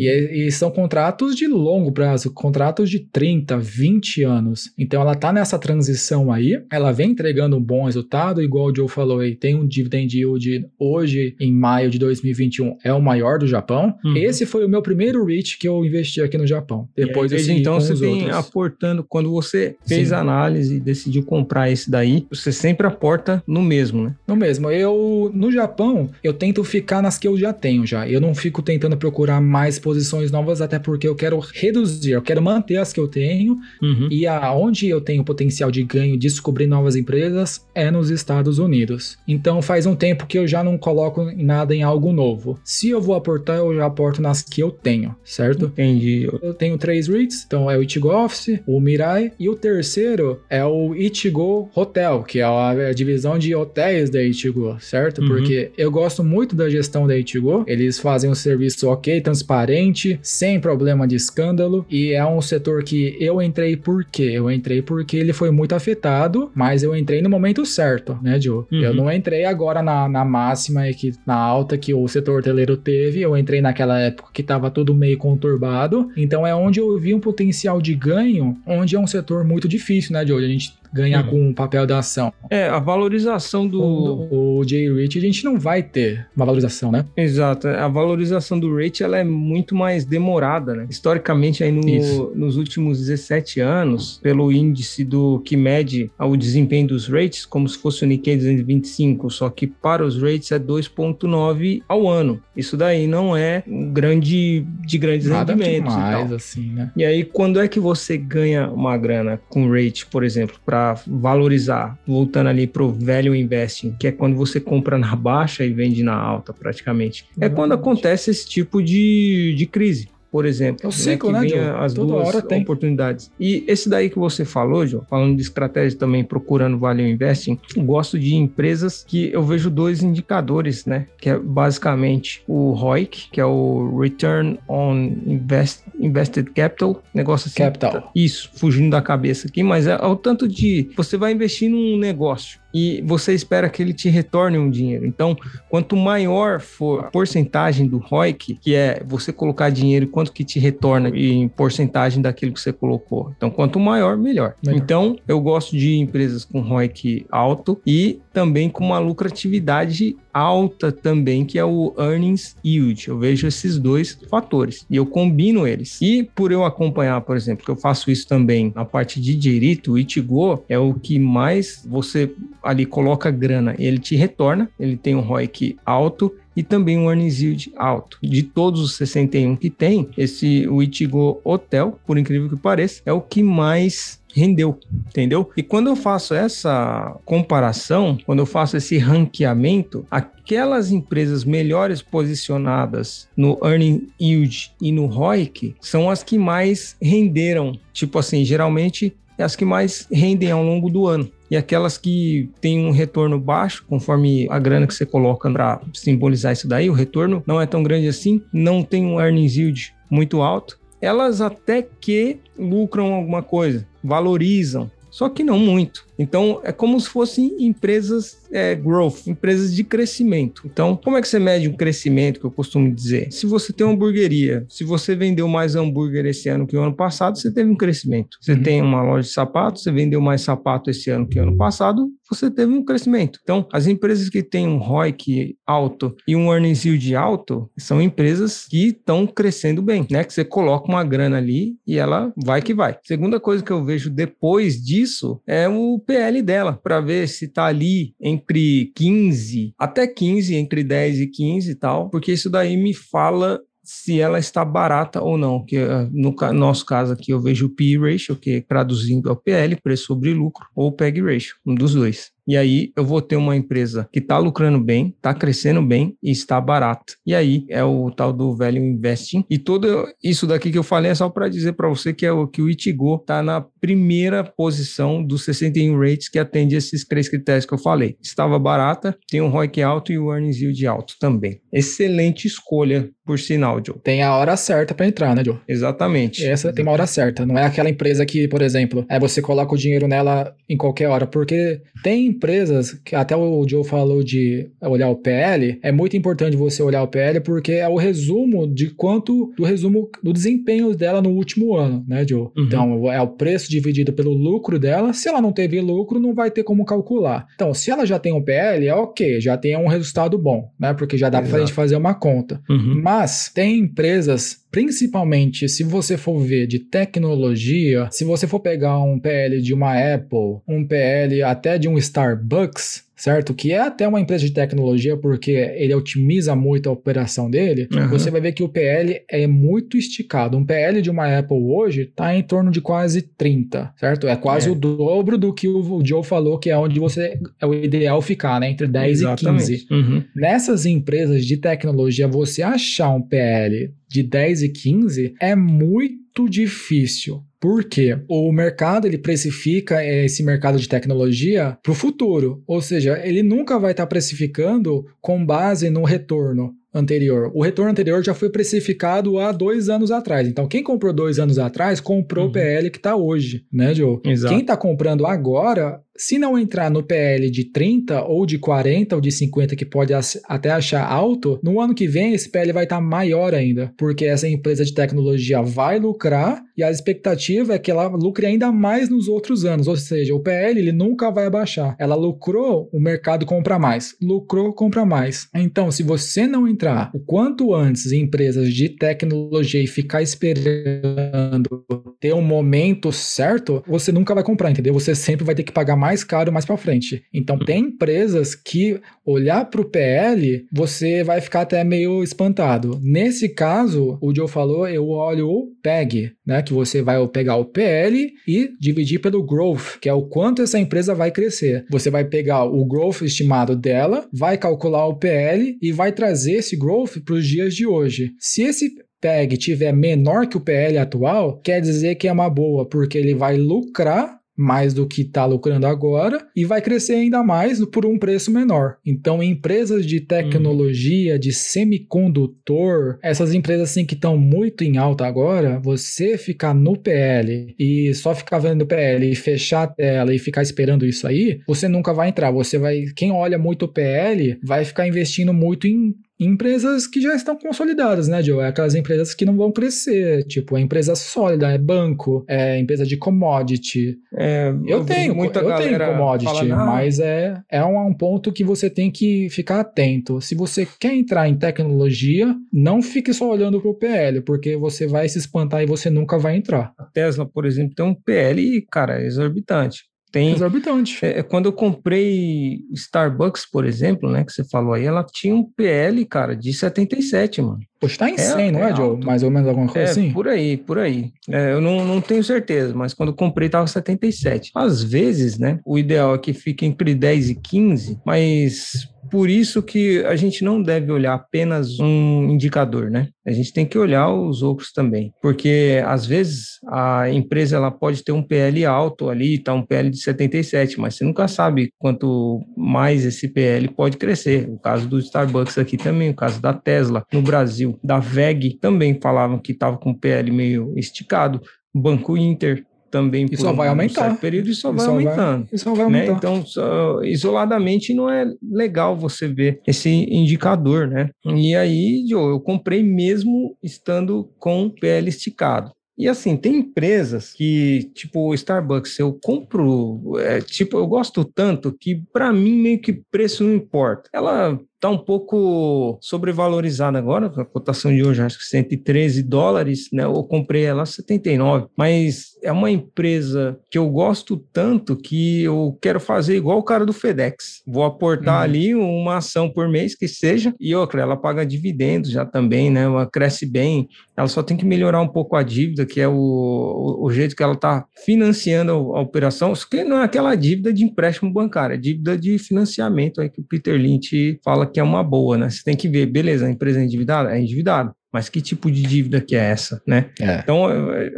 Speaker 2: E, e são contratos de longo prazo, contratos de 30, 20 anos. Então ela está nessa transição aí, ela vem entregando bom resultado igual o Joe falou aí, tem um dividend yield hoje, em maio de 2021, é o maior do Japão. Uhum. Esse foi o meu primeiro REIT que eu investi aqui no Japão. Depois
Speaker 1: aí, eu então você vem outros. aportando, quando você fez Sim. a análise e decidiu comprar esse daí, você sempre aporta no mesmo, né?
Speaker 2: No mesmo. Eu, no Japão, eu tento ficar nas que eu já tenho já. Eu não fico tentando procurar mais posições novas, até porque eu quero reduzir, eu quero manter as que eu tenho uhum. e aonde eu tenho potencial de ganho, descobrir novas empresas, é no nos Estados Unidos. Então faz um tempo que eu já não coloco nada em algo novo. Se eu vou aportar, eu já aporto nas que eu tenho, certo?
Speaker 1: Entendi.
Speaker 2: Eu tenho três REITs, então é o Ichigo Office, o Mirai e o terceiro é o Ichigo Hotel, que é a, divisão de hotéis da Ichigo, certo? Uhum. Porque eu gosto muito da gestão da Ichigo, eles fazem um serviço ok, transparente, sem problema de escândalo e é um setor que eu entrei por quê? Eu entrei porque ele foi muito afetado, mas eu entrei no momento certo, né, Joe? Uhum. Eu não entrei agora na, na máxima e que na alta que o setor hoteleiro teve, eu entrei naquela época que tava tudo meio conturbado, então é onde eu vi um potencial de ganho, onde é um setor muito difícil, né, Joe? A gente ganhar uhum. com o papel da ação.
Speaker 1: É, a valorização do.
Speaker 2: O, o J-Rate a gente não vai ter uma valorização, né?
Speaker 1: Exato. A valorização do rate ela é muito mais demorada, né? Historicamente, aí no, nos últimos 17 anos, pelo índice do que mede o desempenho dos rates, como se fosse o Nikkei 225, só que para os rates é 2,9 ao ano. Isso daí não é grande de grandes
Speaker 2: Nada
Speaker 1: rendimentos.
Speaker 2: Demais, assim, né?
Speaker 1: E aí, quando é que você ganha uma grana com rate, por exemplo, para valorizar, voltando ali pro velho investing, que é quando você compra na baixa e vende na alta, praticamente. É quando acontece esse tipo de, de crise por exemplo.
Speaker 2: É o ciclo, né, né
Speaker 1: As Toda duas hora tem. oportunidades. E esse daí que você falou, João, falando de estratégia também, procurando value investing, gosto de empresas que eu vejo dois indicadores, né? Que é basicamente o ROIC, que é o Return on Invest, Invested Capital, negócio assim.
Speaker 2: Capital.
Speaker 1: Isso, fugindo da cabeça aqui, mas é, é o tanto de você vai investir num negócio e você espera que ele te retorne um dinheiro. Então, quanto maior for a porcentagem do ROIC, que é você colocar dinheiro e quanto que te retorna em porcentagem daquilo que você colocou. Então, quanto maior, melhor. melhor. Então, eu gosto de empresas com ROIC alto e também com uma lucratividade alta também, que é o earnings yield. Eu vejo esses dois fatores e eu combino eles. E por eu acompanhar, por exemplo, que eu faço isso também na parte de direito, o Itigo é o que mais você ali coloca grana, ele te retorna, ele tem um ROIC alto e também um earnings yield alto. De todos os 61 que tem, esse o Itigo Hotel, por incrível que pareça, é o que mais rendeu, entendeu? E quando eu faço essa comparação, quando eu faço esse ranqueamento, aquelas empresas melhores posicionadas no earning yield e no ROIC são as que mais renderam. Tipo assim, geralmente é as que mais rendem ao longo do ano. E aquelas que têm um retorno baixo, conforme a grana que você coloca para simbolizar isso daí, o retorno não é tão grande assim, não tem um earnings yield muito alto, elas até que lucram alguma coisa, valorizam, só que não muito. Então, é como se fossem empresas é, growth, empresas de crescimento. Então, como é que você mede um crescimento, que eu costumo dizer? Se você tem uma hamburgueria, se você vendeu mais hambúrguer esse ano que o ano passado, você teve um crescimento. Você uhum. tem uma loja de sapatos, você vendeu mais sapato esse ano que o ano passado, você teve um crescimento. Então, as empresas que têm um ROIC alto e um earnings yield alto são empresas que estão crescendo bem, né? Que você coloca uma grana ali e ela vai que vai. Segunda coisa que eu vejo depois disso é o PL dela, para ver se tá ali entre 15 até 15, entre 10 e 15 e tal, porque isso daí me fala se ela está barata ou não, que eh, no nosso caso aqui eu vejo o P ratio, que traduzindo é o PL, preço sobre lucro, ou PEG ratio, um dos dois. E aí eu vou ter uma empresa que está lucrando bem, está crescendo bem e está barata. E aí é o tal do value investing. E tudo isso daqui que eu falei é só para dizer para você que é o que o Itigo está na primeira posição dos 61 rates que atende esses três critérios que eu falei. Estava barata, tem um ROIC alto e o earnings yield alto também. Excelente escolha, por sinal, Joe.
Speaker 2: Tem a hora certa para entrar, né, Joe?
Speaker 1: Exatamente.
Speaker 2: Essa tem uma hora certa. Não é aquela empresa que, por exemplo, é você coloca o dinheiro nela em qualquer hora, porque tem empresas, que até o Joe falou de olhar o PL, é muito importante você olhar o PL porque é o resumo de quanto, do resumo do desempenho dela no último ano, né, Joe? Uhum. Então, é o preço dividido pelo lucro dela. Se ela não teve lucro, não vai ter como calcular. Então, se ela já tem um PL, é ok, já tem um resultado bom, né? Porque já dá Exato. pra gente fazer uma conta. Uhum. Mas tem empresas principalmente se você for ver de tecnologia, se você for pegar um PL de uma Apple, um PL até de um Starbucks, certo? Que é até uma empresa de tecnologia, porque ele otimiza muito a operação dele, uhum. você vai ver que o PL é muito esticado. Um PL de uma Apple hoje está em torno de quase 30, certo? É quase é. o dobro do que o Joe falou, que é onde você é o ideal ficar, né? Entre 10 Exatamente. e 15. Uhum. Nessas empresas de tecnologia, você achar um PL de 10 e 15 é muito difícil. Porque o mercado ele precifica esse mercado de tecnologia para o futuro, ou seja, ele nunca vai estar tá precificando com base no retorno anterior. O retorno anterior já foi precificado há dois anos atrás. Então, quem comprou dois anos atrás comprou uhum. o PL que está hoje, né, Joe? Exato. Quem está comprando agora se não entrar no PL de 30 ou de 40 ou de 50, que pode até achar alto, no ano que vem esse PL vai estar tá maior ainda, porque essa empresa de tecnologia vai lucrar e a expectativa é que ela lucre ainda mais nos outros anos, ou seja, o PL ele nunca vai abaixar. Ela lucrou, o mercado compra mais. Lucrou, compra mais. Então, se você não entrar o quanto antes em empresas de tecnologia e ficar esperando ter um momento certo, você nunca vai comprar, entendeu? Você sempre vai ter que pagar mais mais caro mais para frente. Então, tem empresas que olhar para o PL, você vai ficar até meio espantado. Nesse caso, o Joe falou, eu olho o PEG, né? Que você vai pegar o PL e dividir pelo growth, que é o quanto essa empresa vai crescer. Você vai pegar o growth estimado dela, vai calcular o PL e vai trazer esse growth para os dias de hoje. Se esse PEG tiver menor que o PL atual, quer dizer que é uma boa, porque ele vai lucrar mais do que está lucrando agora e vai crescer ainda mais por um preço menor. Então, empresas de tecnologia, de semicondutor, essas empresas assim que estão muito em alta agora, você ficar no PL e só ficar vendo PL e fechar a tela e ficar esperando isso aí, você nunca vai entrar. Você vai, quem olha muito o PL, vai ficar investindo muito em empresas que já estão consolidadas, né, Joe? É aquelas empresas que não vão crescer, tipo, é empresa sólida, é banco, é empresa de commodity. É, eu, eu tenho, muita eu tenho commodity, fala, mas é, é um, um, ponto que você tem que ficar atento. Se você quer entrar em tecnologia, não fique só olhando para o PL, porque você vai se espantar e você nunca vai entrar.
Speaker 1: A Tesla, por exemplo, tem um PL, cara, exorbitante. Tem,
Speaker 2: Exorbitante.
Speaker 1: É, é, quando eu comprei Starbucks, por exemplo, né, que você falou aí, ela tinha um PL, cara, de 77, mano.
Speaker 2: Poxa, tá em é, 100, não é, é Joe? Mais ou menos alguma coisa é, assim?
Speaker 1: por aí, por aí. É, eu não, não tenho certeza, mas quando eu comprei tava 77. Às vezes, né, o ideal é que fique entre 10 e 15, mas por isso que a gente não deve olhar apenas um indicador, né? A gente tem que olhar os outros também, porque às vezes a empresa ela pode ter um PL alto ali, tá um PL de 77, mas você nunca sabe quanto mais esse PL pode crescer. O caso do Starbucks aqui também, o caso da Tesla no Brasil, da VEG também falavam que estava com PL meio esticado. Banco Inter também
Speaker 2: e só vai aumentar.
Speaker 1: Um período e só vai aumentando. Vai,
Speaker 2: e só vai aumentar.
Speaker 1: Né? Então, só, isoladamente não é legal você ver esse indicador, né? E aí, Joe, eu comprei mesmo estando com PL esticado. E assim, tem empresas que, tipo o Starbucks, eu compro, é, tipo, eu gosto tanto que para mim meio que preço não importa. Ela Está um pouco sobrevalorizada agora, a cotação de hoje acho que 113 dólares, né? Eu comprei ela a 79, mas é uma empresa que eu gosto tanto que eu quero fazer igual o cara do FedEx. Vou aportar uhum. ali uma ação por mês que seja, e outra, ela paga dividendos já também, né? Ela cresce bem, ela só tem que melhorar um pouco a dívida, que é o, o, jeito que ela está financiando a, operação, que não é aquela dívida de empréstimo bancário, é dívida de financiamento aí que o Peter Lynch fala que é uma boa, né? Você tem que ver, beleza, a empresa é endividada? É endividada. Mas que tipo de dívida que é essa, né? É. Então,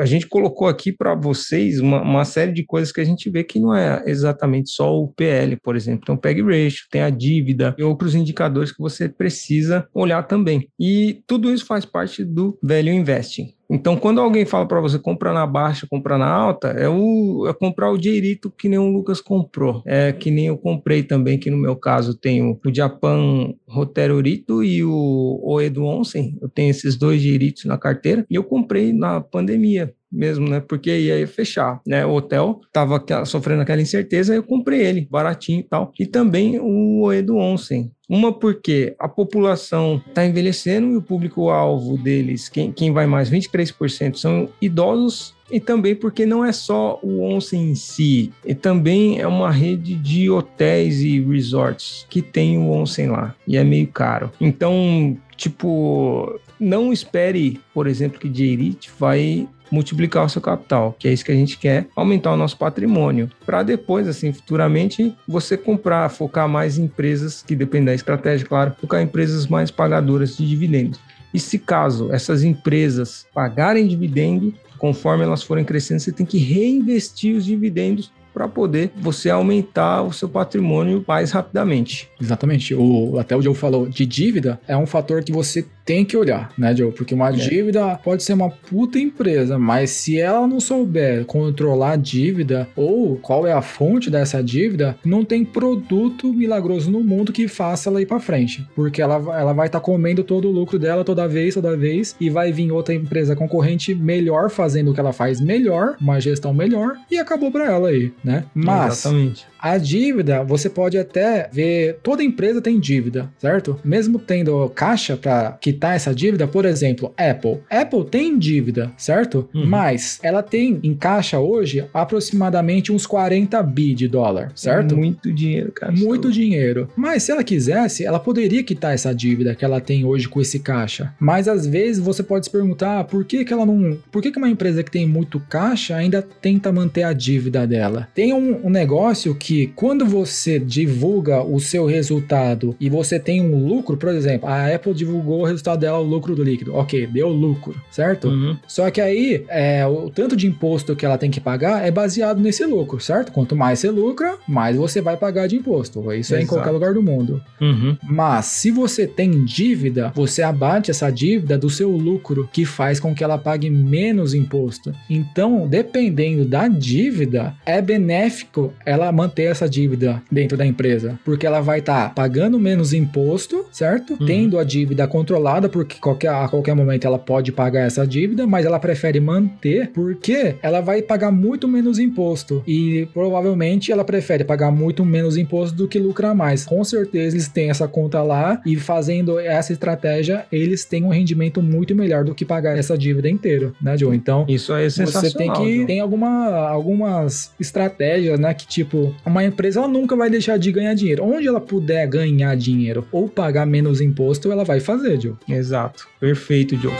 Speaker 1: a gente colocou aqui para vocês uma, uma, série de coisas que a gente vê que não é exatamente só o PL, por exemplo. Então, PEG Ratio, tem a dívida e outros indicadores que você precisa olhar também. E tudo isso faz parte do Value Investing. Então, quando alguém fala para você comprar na baixa, comprar na alta, é, o, é comprar o dinheirito que nem o Lucas comprou. É que nem eu comprei também, que no meu caso tenho o Japan Roterorito e o Oedo Onsen. Eu tenho esses dois dinheiritos na carteira e eu comprei na pandemia mesmo, né? Porque ia fechar, né? O hotel tava sofrendo aquela incerteza, eu comprei ele baratinho e tal. E também o Oedo Onsen, Uma porque a população está envelhecendo e o público-alvo deles, quem, quem vai mais, 23%, são idosos e também porque não é só o onsen em si, e também é uma rede de hotéis e resorts que tem o onsen lá e é meio caro. Então, tipo, não espere, por exemplo, que Jeirit vai multiplicar o seu capital, que é isso que a gente quer, aumentar o nosso patrimônio, para depois, assim, futuramente, você comprar, focar mais em empresas que dependem da estratégia, claro, focar em empresas mais pagadoras de dividendos. E se caso essas empresas pagarem dividendo, conforme elas forem crescendo, você tem que reinvestir os dividendos para poder você aumentar o seu patrimônio mais rapidamente.
Speaker 2: Exatamente. O, até o Joe falou de dívida, é um fator que você tem que olhar, né, Joe? Porque uma é. dívida pode ser uma puta empresa, mas se ela não souber controlar a dívida ou qual é a fonte dessa dívida, não tem produto milagroso no mundo que faça ela ir para frente. Porque ela, ela vai estar tá comendo todo o lucro dela toda vez, toda vez, e vai vir outra empresa concorrente melhor fazendo o que ela faz melhor, uma gestão melhor, e acabou para ela aí, né? Mas Exatamente. A dívida, você pode até ver, toda empresa tem dívida, certo? Mesmo tendo caixa para quitar essa dívida, por exemplo, Apple. Apple tem dívida, certo? Uhum. Mas ela tem em caixa hoje aproximadamente uns 40 bi de dólar, certo?
Speaker 1: É muito dinheiro, cara.
Speaker 2: Muito dinheiro. Mas se ela quisesse, ela poderia quitar essa dívida que ela tem hoje com esse caixa. Mas às vezes você pode se perguntar por que, que ela não. Por que, que uma empresa que tem muito caixa ainda tenta manter a dívida dela? Tem um, um negócio que que quando você divulga o seu resultado e você tem um lucro, por exemplo, a Apple divulgou o resultado dela, o lucro do líquido. Ok, deu lucro, certo? Uhum. Só que aí, é, o tanto de imposto que ela tem que pagar é baseado nesse lucro, certo? Quanto mais você lucra, mais você vai pagar de imposto. Isso Exato. é em qualquer lugar do mundo. Uhum. Mas se você tem dívida, você abate essa dívida do seu lucro, que faz com que ela pague menos imposto. Então, dependendo da dívida, é benéfico ela manter ter essa dívida dentro da empresa, porque ela vai estar tá pagando menos imposto, certo? Uhum. Tendo a dívida controlada, porque qualquer, a qualquer momento ela pode pagar essa dívida, mas ela prefere manter, porque ela vai pagar muito menos imposto e provavelmente ela prefere pagar muito menos imposto do que lucrar mais. Com certeza eles têm essa conta lá e fazendo essa estratégia, eles têm um rendimento muito melhor do que pagar essa dívida inteira, né, Joe? Então,
Speaker 1: isso é sensacional.
Speaker 2: Você tem que tem alguma, algumas estratégias, né, que tipo uma empresa ela nunca vai deixar de ganhar dinheiro. Onde ela puder ganhar dinheiro ou pagar menos imposto, ela vai fazer, Joe.
Speaker 1: Exato. Perfeito, Joe.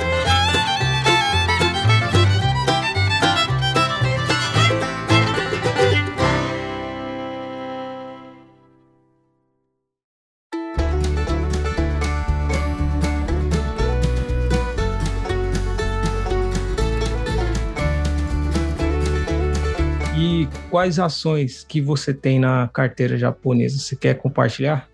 Speaker 1: quais ações que você tem na carteira japonesa? Você quer compartilhar?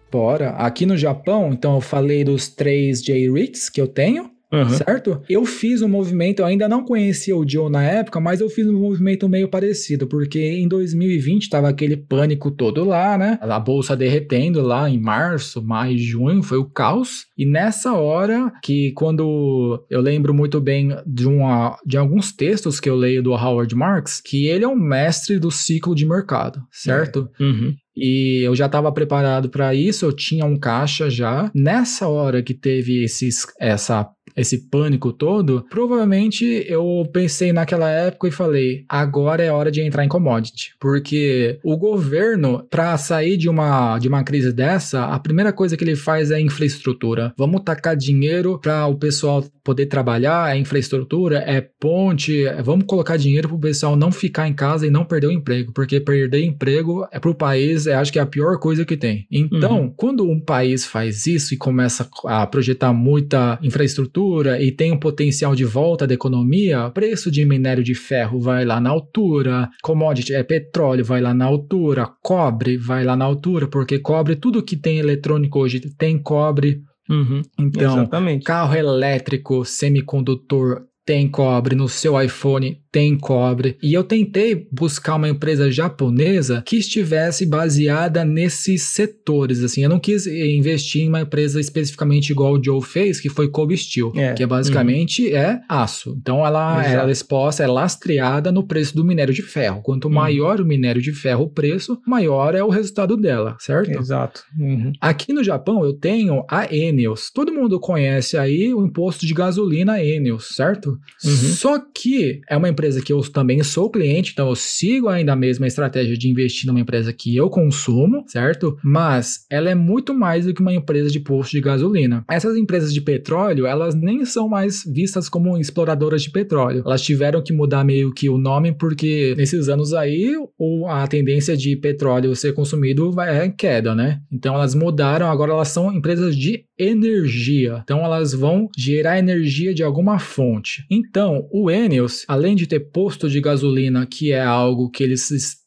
Speaker 2: Aqui no Japão, então eu falei dos três J-REITs que eu tenho. Uhum. Certo? Eu fiz um movimento, eu ainda não conhecia o Joe na época, mas eu fiz um movimento meio parecido, porque em 2020 tava aquele pânico todo lá, né? A bolsa derretendo lá em março, maio, junho, foi o caos. E nessa hora que quando eu lembro muito bem de, uma, de alguns textos que eu leio do Howard Marks, que ele é um mestre do ciclo de mercado, certo? É. Uhum. E eu já estava preparado para isso, eu tinha um caixa já. Nessa hora que teve esses, essa esse pânico todo, provavelmente eu pensei naquela época e falei: agora é hora de entrar em commodity. Porque o governo, para sair de uma, de uma crise dessa, a primeira coisa que ele faz é infraestrutura. Vamos tacar dinheiro para o pessoal poder trabalhar, é infraestrutura, é ponte, é, vamos colocar dinheiro para o pessoal não ficar em casa e não perder o emprego, porque perder emprego é para o país, é, acho que é a pior coisa que tem. Então, uhum. quando um país faz isso e começa a projetar muita infraestrutura, altura e tem um potencial de volta da economia, preço de minério de ferro vai lá na altura, commodity é petróleo vai lá na altura, cobre vai lá na altura, porque cobre, tudo que tem eletrônico hoje tem cobre. Uhum, então, exatamente. carro elétrico, semicondutor tem cobre, no seu iPhone tem cobre. E eu tentei buscar uma empresa japonesa que estivesse baseada nesses setores, assim. Eu não quis investir em uma empresa especificamente igual o Joe fez, que foi Kobe Steel, é. que é basicamente uhum. é aço. Então ela, ela é exposta, é lastreada no preço do minério de ferro. Quanto uhum. maior o minério de ferro o preço, maior é o resultado dela, certo?
Speaker 1: Exato.
Speaker 2: Uhum. Aqui no Japão eu tenho a Enios. Todo mundo conhece aí o imposto de gasolina Enios, certo? Uhum. Só que é uma empresa que eu também sou cliente, então eu sigo ainda a mesma estratégia de investir numa empresa que eu consumo, certo? Mas ela é muito mais do que uma empresa de posto de gasolina. Essas empresas de petróleo, elas nem são mais vistas como exploradoras de petróleo. Elas tiveram que mudar meio que o nome porque nesses anos aí a tendência de petróleo ser consumido é queda, né? Então elas mudaram, agora elas são empresas de energia. Então elas vão gerar energia de alguma fonte. Então, o Enels, além de ter posto de gasolina, que é algo que eles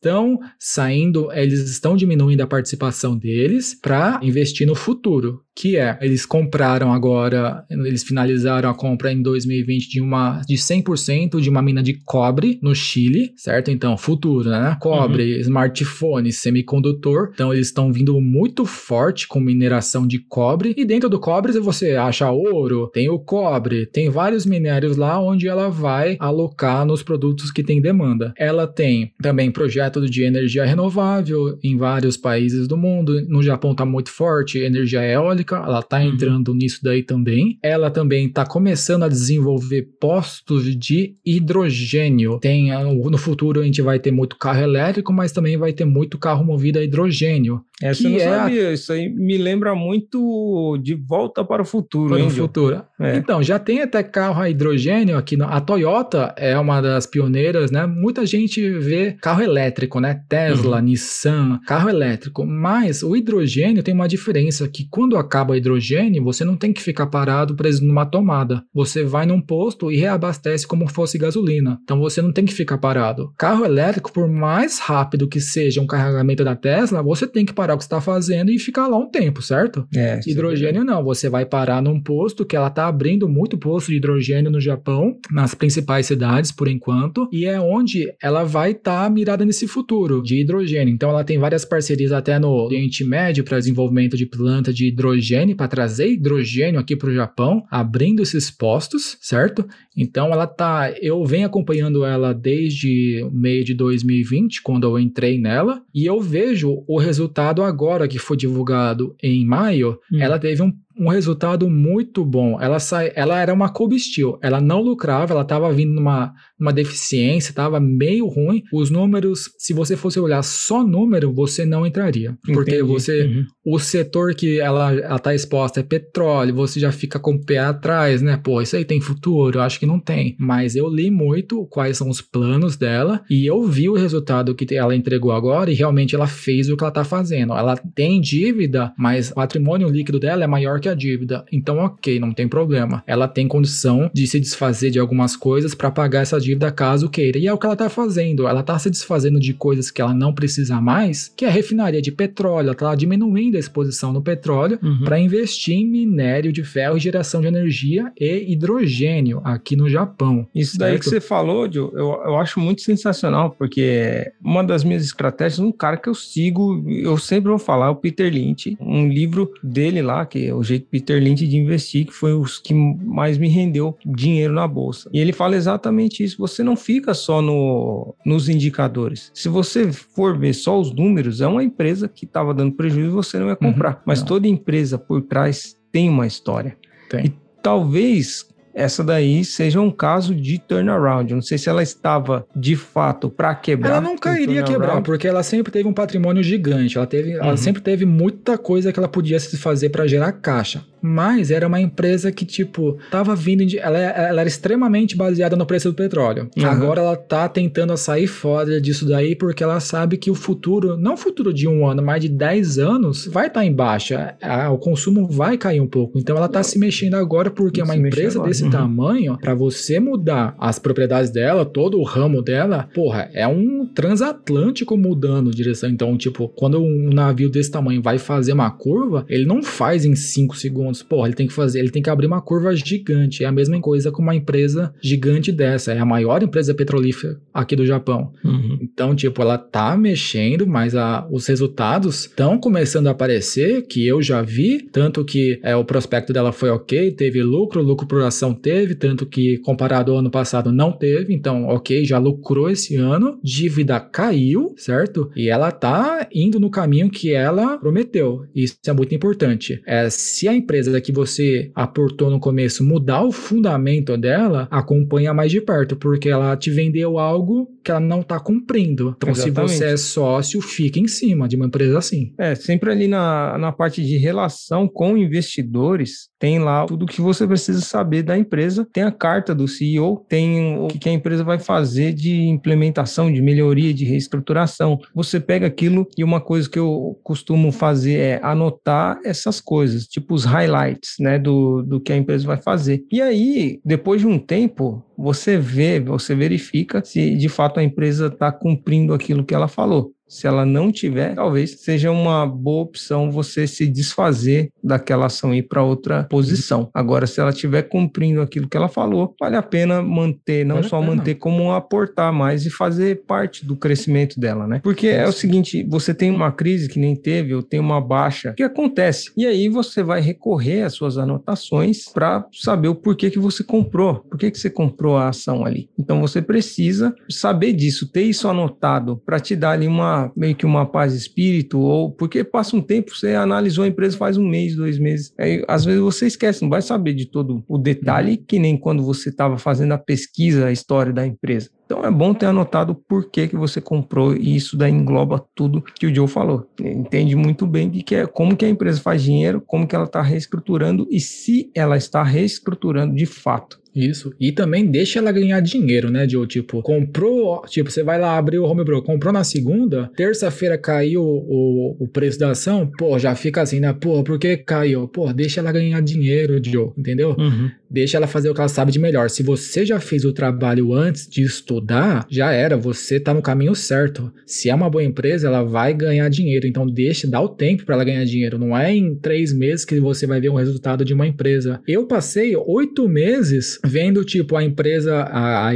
Speaker 2: estão saindo, eles estão diminuindo a participação deles para investir no futuro que é, eles compraram agora, eles finalizaram a compra em 2020 de uma de 100% de uma mina de cobre no Chile, certo? Então, futuro, né? Cobre, uhum. smartphone, semicondutor. Então, eles estão vindo muito forte com mineração de cobre. E dentro do cobre você acha ouro, tem o cobre, tem vários minérios lá onde ela vai alocar nos produtos que tem demanda. Ela tem também projeto de energia renovável em vários países do mundo. No Japão está muito forte, energia eólica ela está uhum. entrando uhum. nisso daí também. Ela também está começando a desenvolver postos de hidrogênio. Tem ah, no futuro a gente vai ter muito carro elétrico, mas também vai ter muito carro movido a hidrogênio.
Speaker 1: Essa que eu não é sabia. A... Isso aí me lembra muito de Volta para o Futuro. Para
Speaker 2: o futuro. É. Então, já tem até carro a hidrogênio aqui. A Toyota é uma das pioneiras, né? Muita gente vê carro elétrico, né? Tesla, uhum. Nissan, carro elétrico. Mas o hidrogênio tem uma diferença que quando acaba o hidrogênio, você não tem que ficar parado preso numa tomada. Você vai num posto e reabastece como fosse gasolina. Então você não tem que ficar parado. Carro elétrico, por mais rápido que seja um carregamento da Tesla, você tem que parar parar o que está fazendo e ficar lá um tempo, certo?
Speaker 1: É,
Speaker 2: hidrogênio não, você vai parar num posto que ela está abrindo muito posto de hidrogênio no Japão, nas principais cidades por enquanto, e é onde ela vai estar tá mirada nesse futuro de hidrogênio. Então ela tem várias parcerias até no Oriente Médio para desenvolvimento de planta de hidrogênio, para trazer hidrogênio aqui para o Japão, abrindo esses postos, certo? Então ela tá, eu venho acompanhando ela desde meio de 2020, quando eu entrei nela, e eu vejo o resultado agora que foi divulgado em maio, hum. ela teve um um resultado muito bom. Ela, sai, ela era uma Kobe Steel, ela não lucrava, ela estava vindo numa, numa deficiência, estava meio ruim. Os números, se você fosse olhar só número, você não entraria. Porque Entendi. você, uhum. o setor que ela está exposta é petróleo, você já fica com o pé atrás, né? Pô, isso aí tem futuro? Eu acho que não tem. Mas eu li muito quais são os planos dela e eu vi o resultado que ela entregou agora e realmente ela fez o que ela está fazendo. Ela tem dívida, mas o patrimônio líquido dela é maior que a dívida. Então, ok, não tem problema. Ela tem condição de se desfazer de algumas coisas para pagar essa dívida caso queira. E é o que ela tá fazendo. Ela tá se desfazendo de coisas que ela não precisa mais, que é refinaria de petróleo. Ela tá diminuindo a exposição no petróleo uhum. para investir em minério de ferro e geração de energia e hidrogênio aqui no Japão.
Speaker 1: Isso daí que você falou, Joe, eu, eu acho muito sensacional, porque uma das minhas estratégias, um cara que eu sigo, eu sempre vou falar, é o Peter Lynch, um livro dele lá, que é o jeito Peter Lynch de investir, que foi os que mais me rendeu dinheiro na bolsa. E ele fala exatamente isso. Você não fica só no, nos indicadores. Se você for ver só os números, é uma empresa que estava dando prejuízo, você não ia comprar. Uhum, Mas não. toda empresa por trás tem uma história.
Speaker 2: Tem.
Speaker 1: E talvez essa daí seja um caso de turnaround. Eu não sei se ela estava de fato para quebrar.
Speaker 2: Ela nunca iria quebrar, porque ela sempre teve um patrimônio gigante. Ela, teve, uhum. ela sempre teve muita coisa que ela podia se fazer para gerar caixa. Mas era uma empresa que, tipo, tava vindo de. Ela, ela era extremamente baseada no preço do petróleo. Uhum. Agora ela tá tentando sair fora disso daí porque ela sabe que o futuro, não o futuro de um ano, mas de 10 anos, vai estar tá em baixa. o consumo vai cair um pouco. Então ela tá se mexendo agora porque uma empresa desse uhum. tamanho, para você mudar as propriedades dela, todo o ramo dela, porra, é um transatlântico mudando direção. Então, tipo, quando um navio desse tamanho vai fazer uma curva, ele não faz em 5 segundos segundos. Porra, ele tem que fazer, ele tem que abrir uma curva gigante. É a mesma coisa com uma empresa gigante dessa. É a maior empresa petrolífera aqui do Japão. Uhum. Então, tipo, ela tá mexendo, mas a, os resultados estão começando a aparecer, que eu já vi, tanto que é, o prospecto dela foi ok, teve lucro, lucro por ação teve, tanto que comparado ao ano passado não teve, então ok, já lucrou esse ano, dívida caiu, certo? E ela tá indo no caminho que ela prometeu. Isso é muito importante. É, se a empresa que você aportou no começo mudar o fundamento dela, acompanha mais de perto, porque ela te vendeu algo que ela não está cumprindo. Então, Exatamente. se você é sócio, fica em cima de uma empresa assim.
Speaker 1: É, sempre ali na, na parte de relação com investidores, tem lá tudo que você precisa saber da empresa. Tem a carta do CEO, tem o que a empresa vai fazer de implementação, de melhoria, de reestruturação. Você pega aquilo e uma coisa que eu costumo fazer é anotar essas coisas, tipo os highlights, né, do, do que a empresa vai fazer. E aí, depois de um tempo, você vê, você verifica se de fato a empresa está cumprindo aquilo que ela falou. Se ela não tiver, talvez seja uma boa opção você se desfazer daquela ação e ir para outra posição. Agora, se ela estiver cumprindo aquilo que ela falou, vale a pena manter, não vale só manter, como aportar mais e fazer parte do crescimento dela, né? Porque é o seguinte, você tem uma crise que nem teve, ou tem uma baixa, que acontece. E aí você vai recorrer às suas anotações para saber o porquê que você comprou, por que, que você comprou a ação ali. Então você precisa saber disso, ter isso anotado para te dar ali uma meio que uma paz de espírito, ou porque passa um tempo, você analisou a empresa faz um mês, dois meses, aí às vezes você esquece, não vai saber de todo o detalhe, uhum. que nem quando você estava fazendo a pesquisa, a história da empresa. Então é bom ter anotado por que, que você comprou e isso daí engloba tudo que o Joe falou. Entende muito bem que é, como que a empresa faz dinheiro, como que ela está reestruturando e se ela está reestruturando de fato.
Speaker 2: Isso. E também deixa ela ganhar dinheiro, né, Joe? Tipo, comprou, tipo, você vai lá abrir o home broker, comprou na segunda, terça-feira caiu o, o preço da ação, pô, já fica assim, né? Pô, por que caiu? Pô, deixa ela ganhar dinheiro, Joe, entendeu? Uhum. Deixa ela fazer o que ela sabe de melhor. Se você já fez o trabalho antes de estudar, já era, você tá no caminho certo. Se é uma boa empresa, ela vai ganhar dinheiro. Então deixa, dá o tempo para ela ganhar dinheiro. Não é em três meses que você vai ver um resultado de uma empresa. Eu passei oito meses vendo, tipo, a empresa, a, a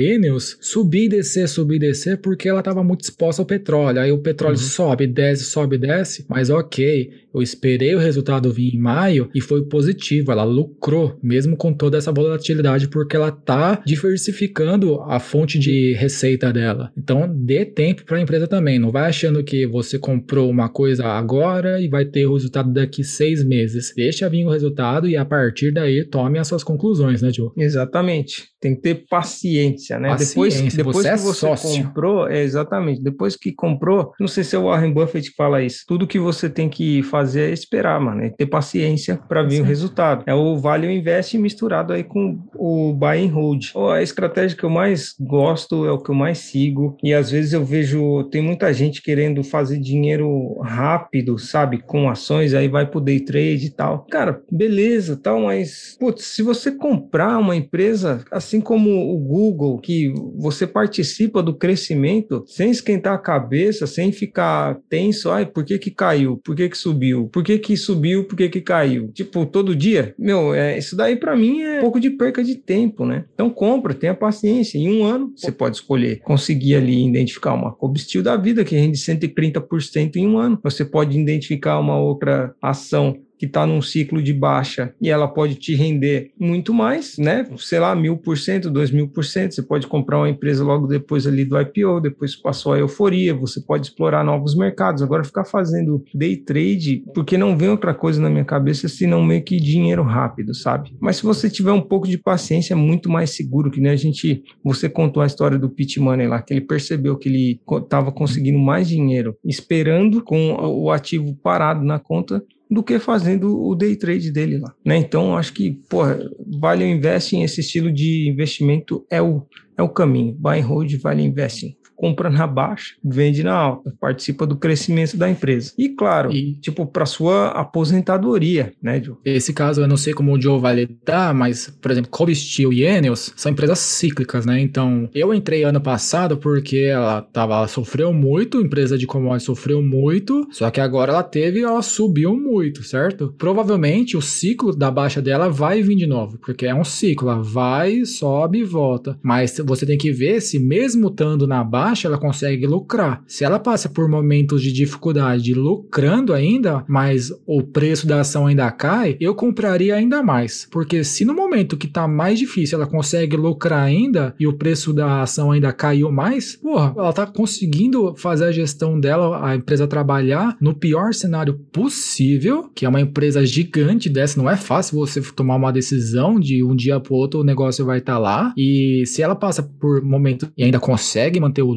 Speaker 2: subir e descer, subir e descer, porque ela tava muito exposta ao petróleo. Aí o petróleo uhum. sobe, desce, sobe, desce. Mas ok, eu esperei o resultado vir em maio e foi positivo. Ela lucrou, mesmo com toda essa volatilidade, porque ela tá diversificando a fonte de receita dela. Então, dê tempo para a empresa também. Não vai achando que você comprou uma coisa agora e vai ter o resultado daqui seis meses. Deixa vir o resultado e a partir daí tome as suas conclusões, né, Joe?
Speaker 1: Exatamente. Tem que ter paciência, né? Paciência. Depois, depois você que é você sócio. comprou, é, exatamente. Depois que comprou, não sei se é o Warren Buffett que fala isso. Tudo que você tem que fazer é esperar, mano. É ter paciência para vir o resultado. É o Vale Invest misturado aí com o Buy and Hold. A estratégia que eu mais gosto é o que eu mais sigo. E às vezes eu vejo, tem muita gente querendo fazer dinheiro rápido, sabe? Com ações, aí vai pro day trade e tal. Cara, beleza, tal, mas, putz, se você comprar uma empresa assim, como o Google, que você participa do crescimento sem esquentar a cabeça, sem ficar tenso, ai, por que que caiu? Por que que subiu? Por que que subiu? Por que que caiu? Tipo, todo dia? Meu, é, isso daí para mim é um pouco de perca de tempo, né? Então compra, tenha paciência. Em um ano, você pode escolher conseguir ali identificar uma Cobstil da vida que rende 130% em um ano. Você pode identificar uma outra ação que está num ciclo de baixa e ela pode te render muito mais, né? Sei lá, mil por cento, dois mil por cento. Você pode comprar uma empresa logo depois ali do IPO, depois passou a euforia, você pode explorar novos mercados. Agora ficar fazendo day trade, porque não vem outra coisa na minha cabeça senão meio que dinheiro rápido, sabe? Mas se você tiver um pouco de paciência, é muito mais seguro, que nem a gente, você contou a história do Pit Money lá, que ele percebeu que ele estava conseguindo mais dinheiro esperando com o ativo parado na conta do que fazendo o day trade dele lá, né? Então, acho que, porra, Vale Investing, esse estilo de investimento é o, é o caminho. Buy and hold, Vale Investing. Compra na baixa, vende na alta, participa do crescimento da empresa. E claro, e... tipo, para sua aposentadoria, né, Joe?
Speaker 2: Esse caso eu não sei como o Joe vai lidar, mas, por exemplo, Kobe Steel e Enels são empresas cíclicas, né? Então, eu entrei ano passado porque ela tava, ela sofreu muito, empresa de commodities sofreu muito, só que agora ela teve, ela subiu muito, certo? Provavelmente o ciclo da baixa dela vai vir de novo, porque é um ciclo, ela vai, sobe e volta. Mas você tem que ver se mesmo estando na baixa, ela consegue lucrar. Se ela passa por momentos de dificuldade lucrando ainda, mas o preço da ação ainda cai, eu compraria ainda mais. Porque se no momento que tá mais difícil ela consegue lucrar ainda e o preço da ação ainda caiu mais, porra, ela tá conseguindo fazer a gestão dela, a empresa trabalhar no pior cenário possível, que é uma empresa gigante dessa, não é fácil você tomar uma decisão de um dia pro outro o negócio vai estar tá lá. E se ela passa por momento e ainda consegue manter o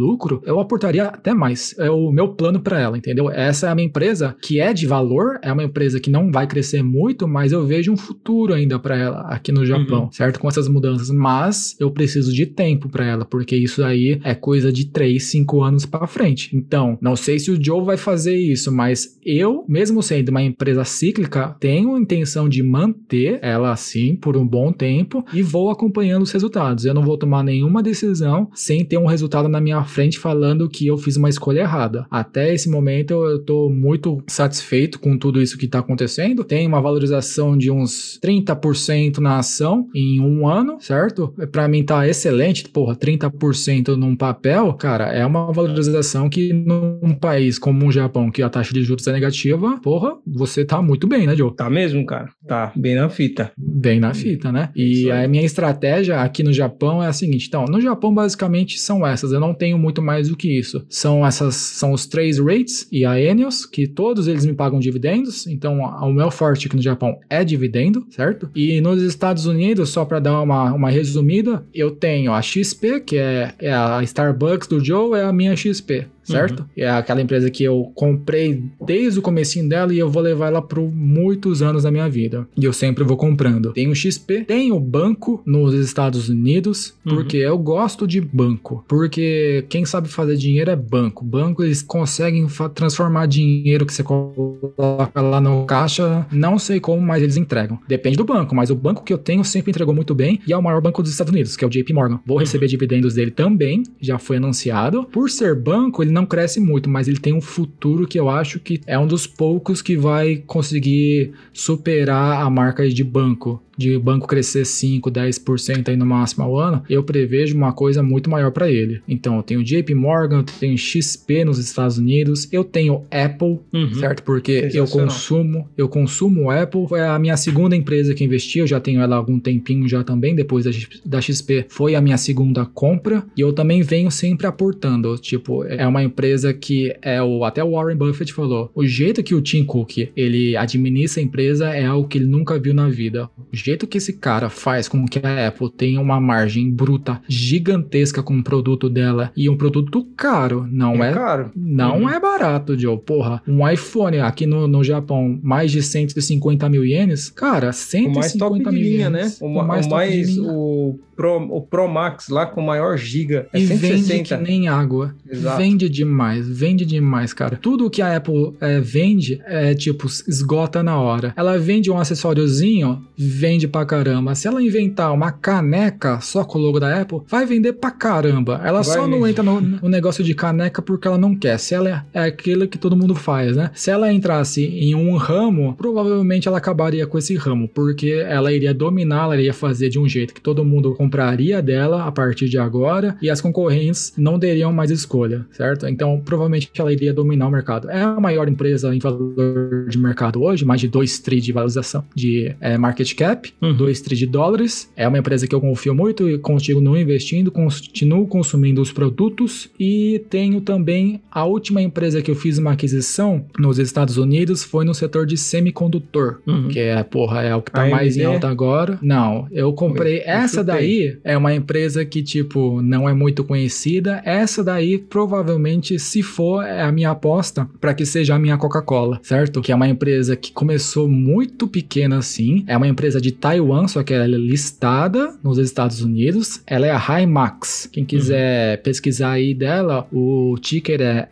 Speaker 2: eu aportaria até mais. É o meu plano para ela, entendeu? Essa é a minha empresa que é de valor, é uma empresa que não vai crescer muito, mas eu vejo um futuro ainda para ela aqui no Japão, uhum. certo? Com essas mudanças, mas eu preciso de tempo para ela, porque isso aí é coisa de 3, 5 anos para frente. Então, não sei se o Joe vai fazer isso, mas eu, mesmo sendo uma empresa cíclica, tenho intenção de manter ela assim por um bom tempo e vou acompanhando os resultados. Eu não vou tomar nenhuma decisão sem ter um resultado na minha frente falando que eu fiz uma escolha errada. Até esse momento eu estou muito satisfeito com tudo isso que está acontecendo. Tem uma valorização de uns 30% na ação em um ano, certo? Para mim tá excelente, porra, 30% num papel, cara, é uma valorização que num país como o Japão, que a taxa de juros é negativa, porra, você tá muito bem, né, Joe?
Speaker 1: Tá mesmo, cara. Tá bem na fita.
Speaker 2: Bem na fita, né? E a minha estratégia aqui no Japão é a seguinte, então, no Japão basicamente são essas, eu não tenho muito mais do que isso. São essas, são os três rates e a Enios, que todos eles me pagam dividendos, então o meu forte aqui no Japão é dividendo, certo? E nos Estados Unidos, só para dar uma, uma resumida, eu tenho a XP, que é, é a Starbucks do Joe, é a minha XP certo? Uhum. É aquela empresa que eu comprei desde o comecinho dela e eu vou levar ela por muitos anos da minha vida. E eu sempre vou comprando. Tem o XP, tem o banco nos Estados Unidos, uhum. porque eu gosto de banco. Porque quem sabe fazer dinheiro é banco. Banco, eles conseguem transformar dinheiro que você coloca lá no caixa, não sei como, mas eles entregam. Depende do banco, mas o banco que eu tenho sempre entregou muito bem e é o maior banco dos Estados Unidos, que é o JP Morgan. Vou receber uhum. dividendos dele também, já foi anunciado. Por ser banco, ele não cresce muito, mas ele tem um futuro que eu acho que é um dos poucos que vai conseguir superar a marca de banco de banco crescer 5, 10% aí no máximo ao ano, eu prevejo uma coisa muito maior para ele. Então, eu tenho JP Morgan, eu tenho XP nos Estados Unidos, eu tenho Apple, uhum. certo? Porque eu consumo, eu consumo Apple, foi a minha segunda empresa que investi, eu já tenho ela há algum tempinho já também, depois da, XP, foi a minha segunda compra, e eu também venho sempre aportando, tipo, é uma empresa que é o, até o Warren Buffett falou, o jeito que o Tim Cook, ele administra a empresa é algo que ele nunca viu na vida. O jeito que esse cara faz com que a Apple tenha uma margem bruta gigantesca com o produto dela e um produto caro, não é, é caro. Não uhum. é barato, Joe. Porra, um iPhone aqui no, no Japão, mais de 150 mil ienes, cara, 150 o mais top mil linha,
Speaker 1: né? O, o mais, o, mais o Pro, o Pro Max lá com maior giga
Speaker 2: é e 160. vende que nem água. Exato. Vende demais, vende demais, cara. Tudo que a Apple é, vende é tipo esgota na hora. Ela vende um acessóriozinho, vende pra caramba. Se ela inventar uma caneca só com o logo da Apple, vai vender pra caramba. Ela vai só mesmo. não entra no, no, negócio de caneca porque ela não quer. Se ela é, é aquilo que todo mundo faz, né? Se ela entrasse em um ramo, provavelmente ela acabaria com esse ramo, porque ela iria dominar, ela iria fazer de um jeito que todo mundo compraria dela a partir de agora e as concorrentes não teriam mais escolha, certo? Então, provavelmente ela iria dominar o mercado. É a maior empresa em valor de mercado hoje, mais de 2 tri de valorização de é, market cap, uhum. 2 tri de dólares. É uma empresa que eu confio muito e continuo investindo, continuo consumindo os produtos e tenho também a última empresa que eu fiz uma aquisição nos Estados Unidos foi no setor de semicondutor, uhum. que é, porra, é o que tá mais em alta agora. Não, eu comprei essa daí é uma empresa que, tipo, não é muito conhecida. Essa daí, provavelmente, se for, é a minha aposta para que seja a minha Coca-Cola, certo? Que é uma empresa que começou muito pequena assim. É uma empresa de Taiwan, só que ela é listada nos Estados Unidos. Ela é a Himax. Quem quiser uhum. pesquisar aí dela, o ticker é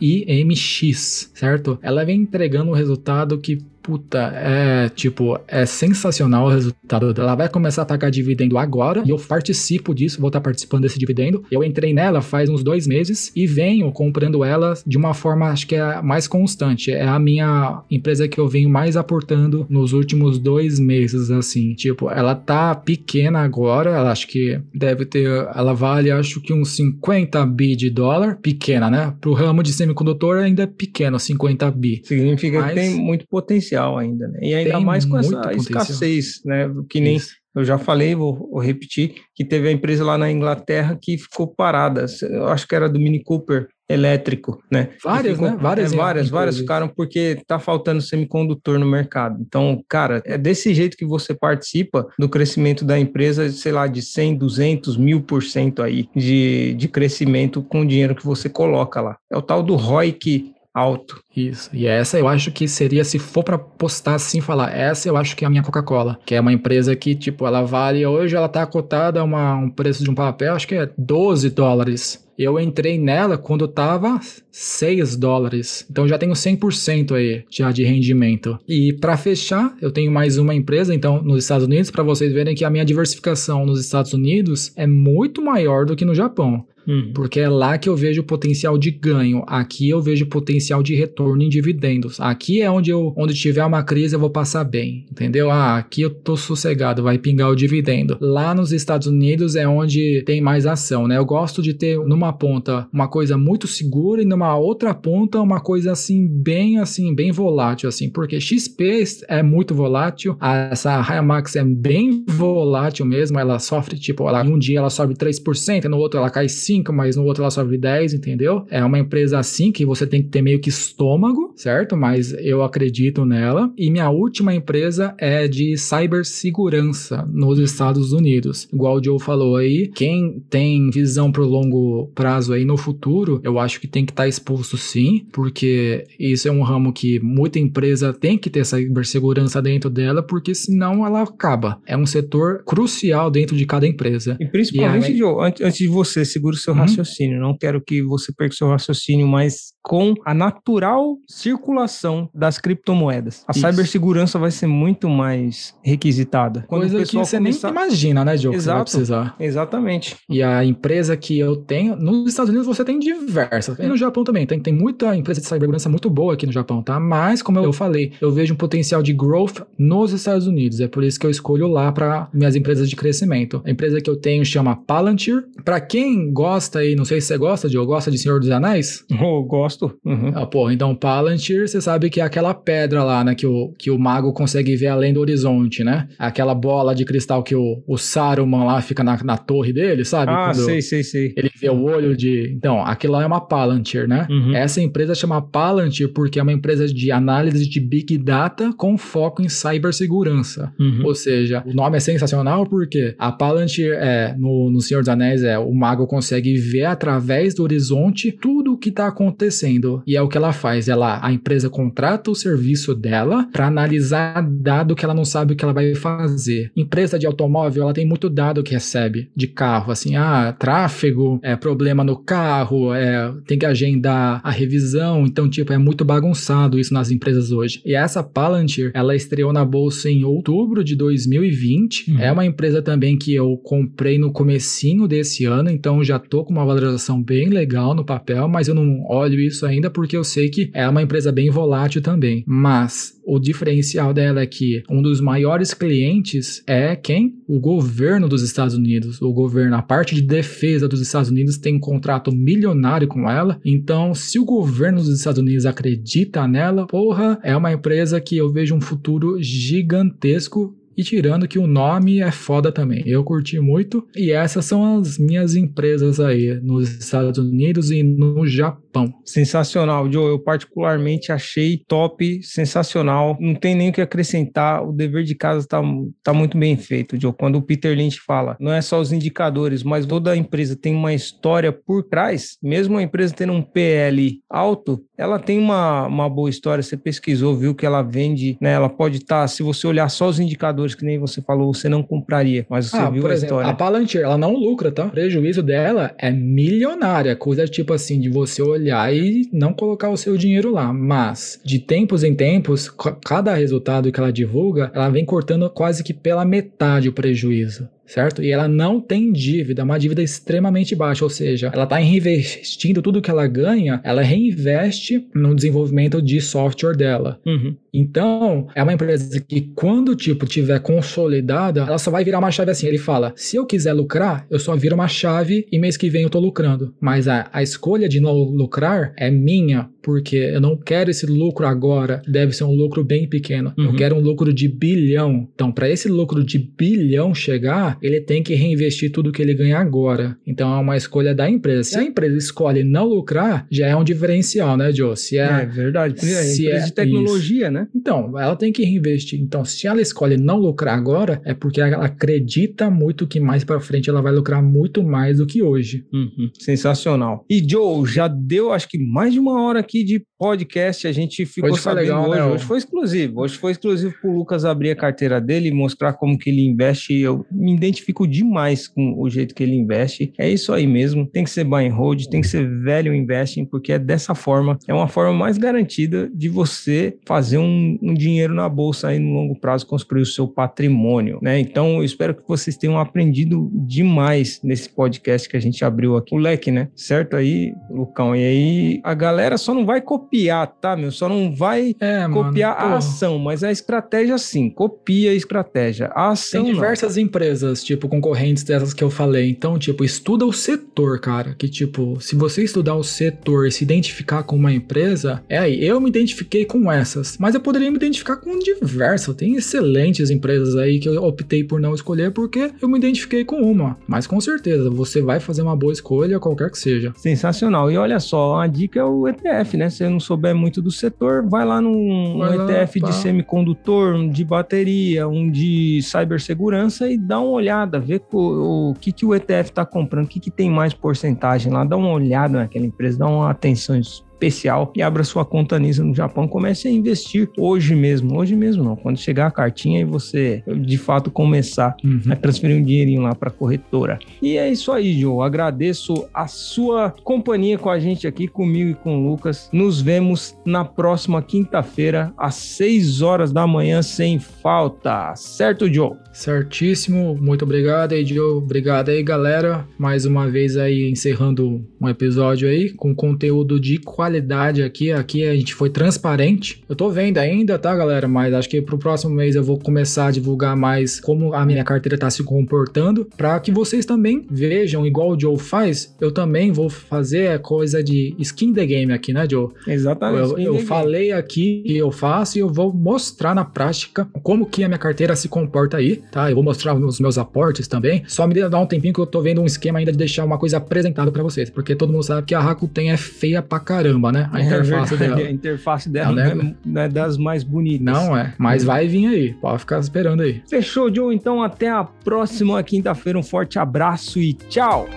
Speaker 2: HIMX, certo? Ela vem entregando um resultado que puta, é tipo, é sensacional o resultado dela. Ela vai começar a pagar dividendo agora e eu participo disso, vou estar participando desse dividendo. Eu entrei nela faz uns dois meses e venho comprando ela de uma forma, acho que é mais constante. É a minha empresa que eu venho mais aportando nos últimos dois meses, assim. Tipo, ela tá pequena agora, ela acho que deve ter, ela vale acho que uns 50 bi de dólar, pequena, né? Pro ramo de semicondutor ainda é pequeno, 50 bi.
Speaker 1: Significa Mas... que tem muito potencial potencial ainda, né? E ainda Tem mais com essa potencial. escassez, né? Que nem Isso. eu já falei, vou, vou, repetir, que teve a empresa lá na Inglaterra que ficou parada. Eu acho que era do Mini Cooper elétrico, né?
Speaker 2: Várias,
Speaker 1: ficou,
Speaker 2: né? Várias,
Speaker 1: é, várias, várias ficaram porque tá faltando semicondutor no mercado. Então, cara, é desse jeito que você participa do crescimento da empresa, sei lá, de 100, 200, mil por cento aí de, de crescimento com o dinheiro que você coloca lá. É o tal do ROI que alto.
Speaker 2: Isso. E essa eu acho que seria, se for para postar assim, falar, essa eu acho que é a minha Coca-Cola, que é uma empresa que, tipo, ela vale, hoje ela tá cotada a uma, um preço de um papel, acho que é 12 dólares. Eu entrei nela quando tava 6 dólares. Então já tenho 100% aí já de rendimento. E para fechar, eu tenho mais uma empresa, então, nos Estados Unidos, para vocês verem que a minha diversificação nos Estados Unidos é muito maior do que no Japão. Uhum. Porque é lá que eu vejo potencial de ganho. Aqui eu vejo potencial de retorno em dividendos. Aqui é onde eu, onde tiver uma crise, eu vou passar bem. Entendeu? Ah, aqui eu tô sossegado, vai pingar o dividendo. Lá nos Estados Unidos é onde tem mais ação, né? Eu gosto de ter numa ponta uma coisa muito segura e numa outra ponta uma coisa assim, bem assim, bem volátil, assim. Porque XP é muito volátil, essa Himax é bem volátil mesmo. Ela sofre, tipo, ela, um dia ela sobe 3%, no outro ela cai 5%. 5, mas no outro ela sobe 10, entendeu? É uma empresa assim que você tem que ter meio que estômago, certo? Mas eu acredito nela. E minha última empresa é de cibersegurança nos Estados Unidos. Igual o Joe falou aí, quem tem visão pro longo prazo aí no futuro, eu acho que tem que estar tá exposto sim, porque isso é um ramo que muita empresa tem que ter cibersegurança dentro dela, porque senão ela acaba. É um setor crucial dentro de cada empresa.
Speaker 1: E principalmente, e aí... Joe, antes de você, segura seu uhum. raciocínio. Não quero que você perca o seu raciocínio, mas com a natural circulação das criptomoedas. A Isso. cibersegurança vai ser muito mais requisitada.
Speaker 2: Quando Coisa o pessoal que você começar... nem imagina, né, Diogo?
Speaker 1: Exato. precisar. Exatamente.
Speaker 2: E a empresa que eu tenho, nos Estados Unidos você tem diversas. E no Japão também. Tem, tem muita empresa de cibersegurança muito boa aqui no Japão, tá? Mas, como eu falei, eu vejo um potencial de growth nos Estados Unidos. É por isso que eu escolho lá para minhas empresas de crescimento. A empresa que eu tenho chama Palantir. Para quem gosta aí, não sei se você gosta, Diogo, gosta de Senhor dos Anéis?
Speaker 1: Oh, gosto.
Speaker 2: Uhum. Ah, pô, então Palantir, você sabe que é aquela pedra lá, né, que o, que o mago consegue ver além do horizonte, né? Aquela bola de cristal que o, o Saruman lá fica na, na torre dele, sabe?
Speaker 1: Ah, Quando sei, sei, sei.
Speaker 2: Ele vê o olho de... Então, aquilo lá é uma Palantir, né? Uhum. Essa empresa chama Palantir porque é uma empresa de análise de Big Data com foco em cibersegurança. Uhum. Ou seja, o nome é sensacional porque a Palantir é, no, no Senhor dos Anéis, é o mago consegue ver através do horizonte tudo o que está acontecendo. E é o que ela faz. Ela, a empresa contrata o serviço dela para analisar dado que ela não sabe o que ela vai fazer. Empresa de automóvel, ela tem muito dado que recebe de carro, assim, ah, tráfego, é problema no carro, é, tem que agendar a revisão. Então, tipo, é muito bagunçado isso nas empresas hoje. E essa Palantir, ela estreou na bolsa em outubro de 2020. Uhum. É uma empresa também que eu comprei no comecinho desse ano, então já tô com uma valorização bem legal no papel, mas eu não olho isso ainda porque eu sei que é uma empresa bem volátil também. Mas o diferencial dela é que um dos maiores clientes é quem? O governo dos Estados Unidos. O governo, a parte de defesa dos Estados Unidos tem um contrato milionário com ela. Então, se o governo dos Estados Unidos acredita nela, porra, é uma empresa que eu vejo um futuro gigantesco E tirando que o nome é foda também. Eu curti muito. E essas são as minhas empresas aí nos Estados Unidos e no Japão.
Speaker 1: Sensacional, Joe. Eu particularmente achei top, sensacional. Não tem nem o que acrescentar. O dever de casa tá, tá muito bem feito, Joe. Quando o Peter Lynch fala, não é só os indicadores, mas toda a empresa tem uma história por trás. Mesmo a empresa tendo um PL alto, ela tem uma, uma boa história. Você pesquisou, viu que ela vende, né? Ela pode estar, tá, se você olhar só os indicadores, que nem você falou, você não compraria, mas você ah, viu
Speaker 2: por
Speaker 1: a
Speaker 2: exemplo,
Speaker 1: história.
Speaker 2: A Palantir, ela não lucra, tá? O prejuízo dela é milionária. Coisa tipo assim, de você olhar e não colocar o seu dinheiro lá. Mas, de tempos em tempos, cada resultado que ela divulga, ela vem cortando quase que pela metade o prejuízo certo? E ela não tem dívida, uma dívida extremamente baixa, ou seja, ela está reinvestindo tudo que ela ganha, ela reinveste no desenvolvimento de software dela. Uhum. Então, é uma empresa que quando tipo tiver consolidada, ela só vai virar uma chave assim. Ele fala: se eu quiser lucrar, eu só viro uma chave e mês que vem eu tô lucrando. Mas a, a escolha de não lucrar é minha, porque eu não quero esse lucro agora. Deve ser um lucro bem pequeno. Uhum. Eu quero um lucro de bilhão. Então, para esse lucro de bilhão chegar, ele tem que reinvestir tudo que ele ganha agora. Então é uma escolha da empresa. Se a empresa escolhe não lucrar, já é um diferencial, né, Joe?
Speaker 1: Se é, é verdade. Se empresa é, de tecnologia, isso. né?
Speaker 2: Então, ela tem que reinvestir. Então, se ela escolhe não lucrar agora, é porque ela acredita muito que mais para frente ela vai lucrar muito mais do que hoje.
Speaker 1: Uhum. Sensacional. E Joe, já deu acho que mais de uma hora aqui de podcast. A gente ficou hoje sabendo legal, hoje. Né? Hoje foi exclusivo. Hoje foi exclusivo pro Lucas abrir a carteira dele e mostrar como que ele investe. Eu me identifico demais com o jeito que ele investe. É isso aí mesmo. Tem que ser buy and hold, tem que ser velho investing, porque é dessa forma, é uma forma mais garantida de você fazer um, um dinheiro na bolsa aí no longo prazo, construir o seu patrimônio, né? Então, eu espero que vocês tenham aprendido demais nesse podcast que a gente abriu aqui. O leque, né? Certo aí, Lucão? E aí, a galera só não vai copiar, tá, meu? Só não vai é, copiar mano, a ação, mas a estratégia sim. Copia a estratégia. A ação.
Speaker 2: Tem diversas
Speaker 1: não.
Speaker 2: empresas tipo, concorrentes dessas que eu falei. Então, tipo, estuda o setor, cara. Que, tipo, se você estudar o setor e se identificar com uma empresa, é aí. Eu me identifiquei com essas, mas eu poderia me identificar com diversas. Tem excelentes empresas aí que eu optei por não escolher porque eu me identifiquei com uma. Mas com certeza, você vai fazer uma boa escolha, qualquer que seja.
Speaker 1: Sensacional. E olha só, a dica é o ETF, né? Se você não souber muito do setor, vai lá num vai um lá, ETF de semicondutor, um de bateria, um de cibersegurança e dá uma olhada olhada, vê o, o que, que o ETF está comprando, o que, que tem mais porcentagem lá, dá uma olhada naquela empresa, dá uma atenção especial e abra sua conta NISA no Japão. Comece a investir hoje mesmo. Hoje mesmo não. Quando chegar a cartinha e você de fato começar uhum. a transferir um dinheirinho lá para a corretora. E é isso aí, Joe. Agradeço a sua companhia com a gente aqui, comigo e com o Lucas. Nos vemos na próxima quinta-feira, às 6 horas da manhã, sem falta. Certo, Joe?
Speaker 2: Certíssimo. Muito obrigado aí, Joe. Obrigado aí, galera. Mais uma vez aí encerrando um episódio aí com conteúdo de qualidade qualidade aqui. Aqui a gente foi transparente. Eu tô vendo ainda, tá, galera? Mas acho que pro próximo mês eu vou começar a divulgar mais como a minha carteira tá se comportando, para que vocês também vejam, igual o Joe faz, eu também vou fazer coisa de skin the game aqui, né, Joe?
Speaker 1: Exatamente.
Speaker 2: Eu, eu falei aqui que eu faço e eu vou mostrar na prática como que a minha carteira se comporta aí, tá? Eu vou mostrar os meus aportes também. Só me dá um tempinho que eu tô vendo um esquema ainda de deixar uma coisa apresentada para vocês, porque todo mundo sabe que a Rakuten é feia pra caramba caramba, né? A é interface é dela.
Speaker 1: A interface dela é, não é das mais bonitas.
Speaker 2: Não é, mas vai vir aí. Pode ficar esperando aí.
Speaker 1: Fechou, Joe. Então até a próxima quinta-feira. Um forte abraço e tchau!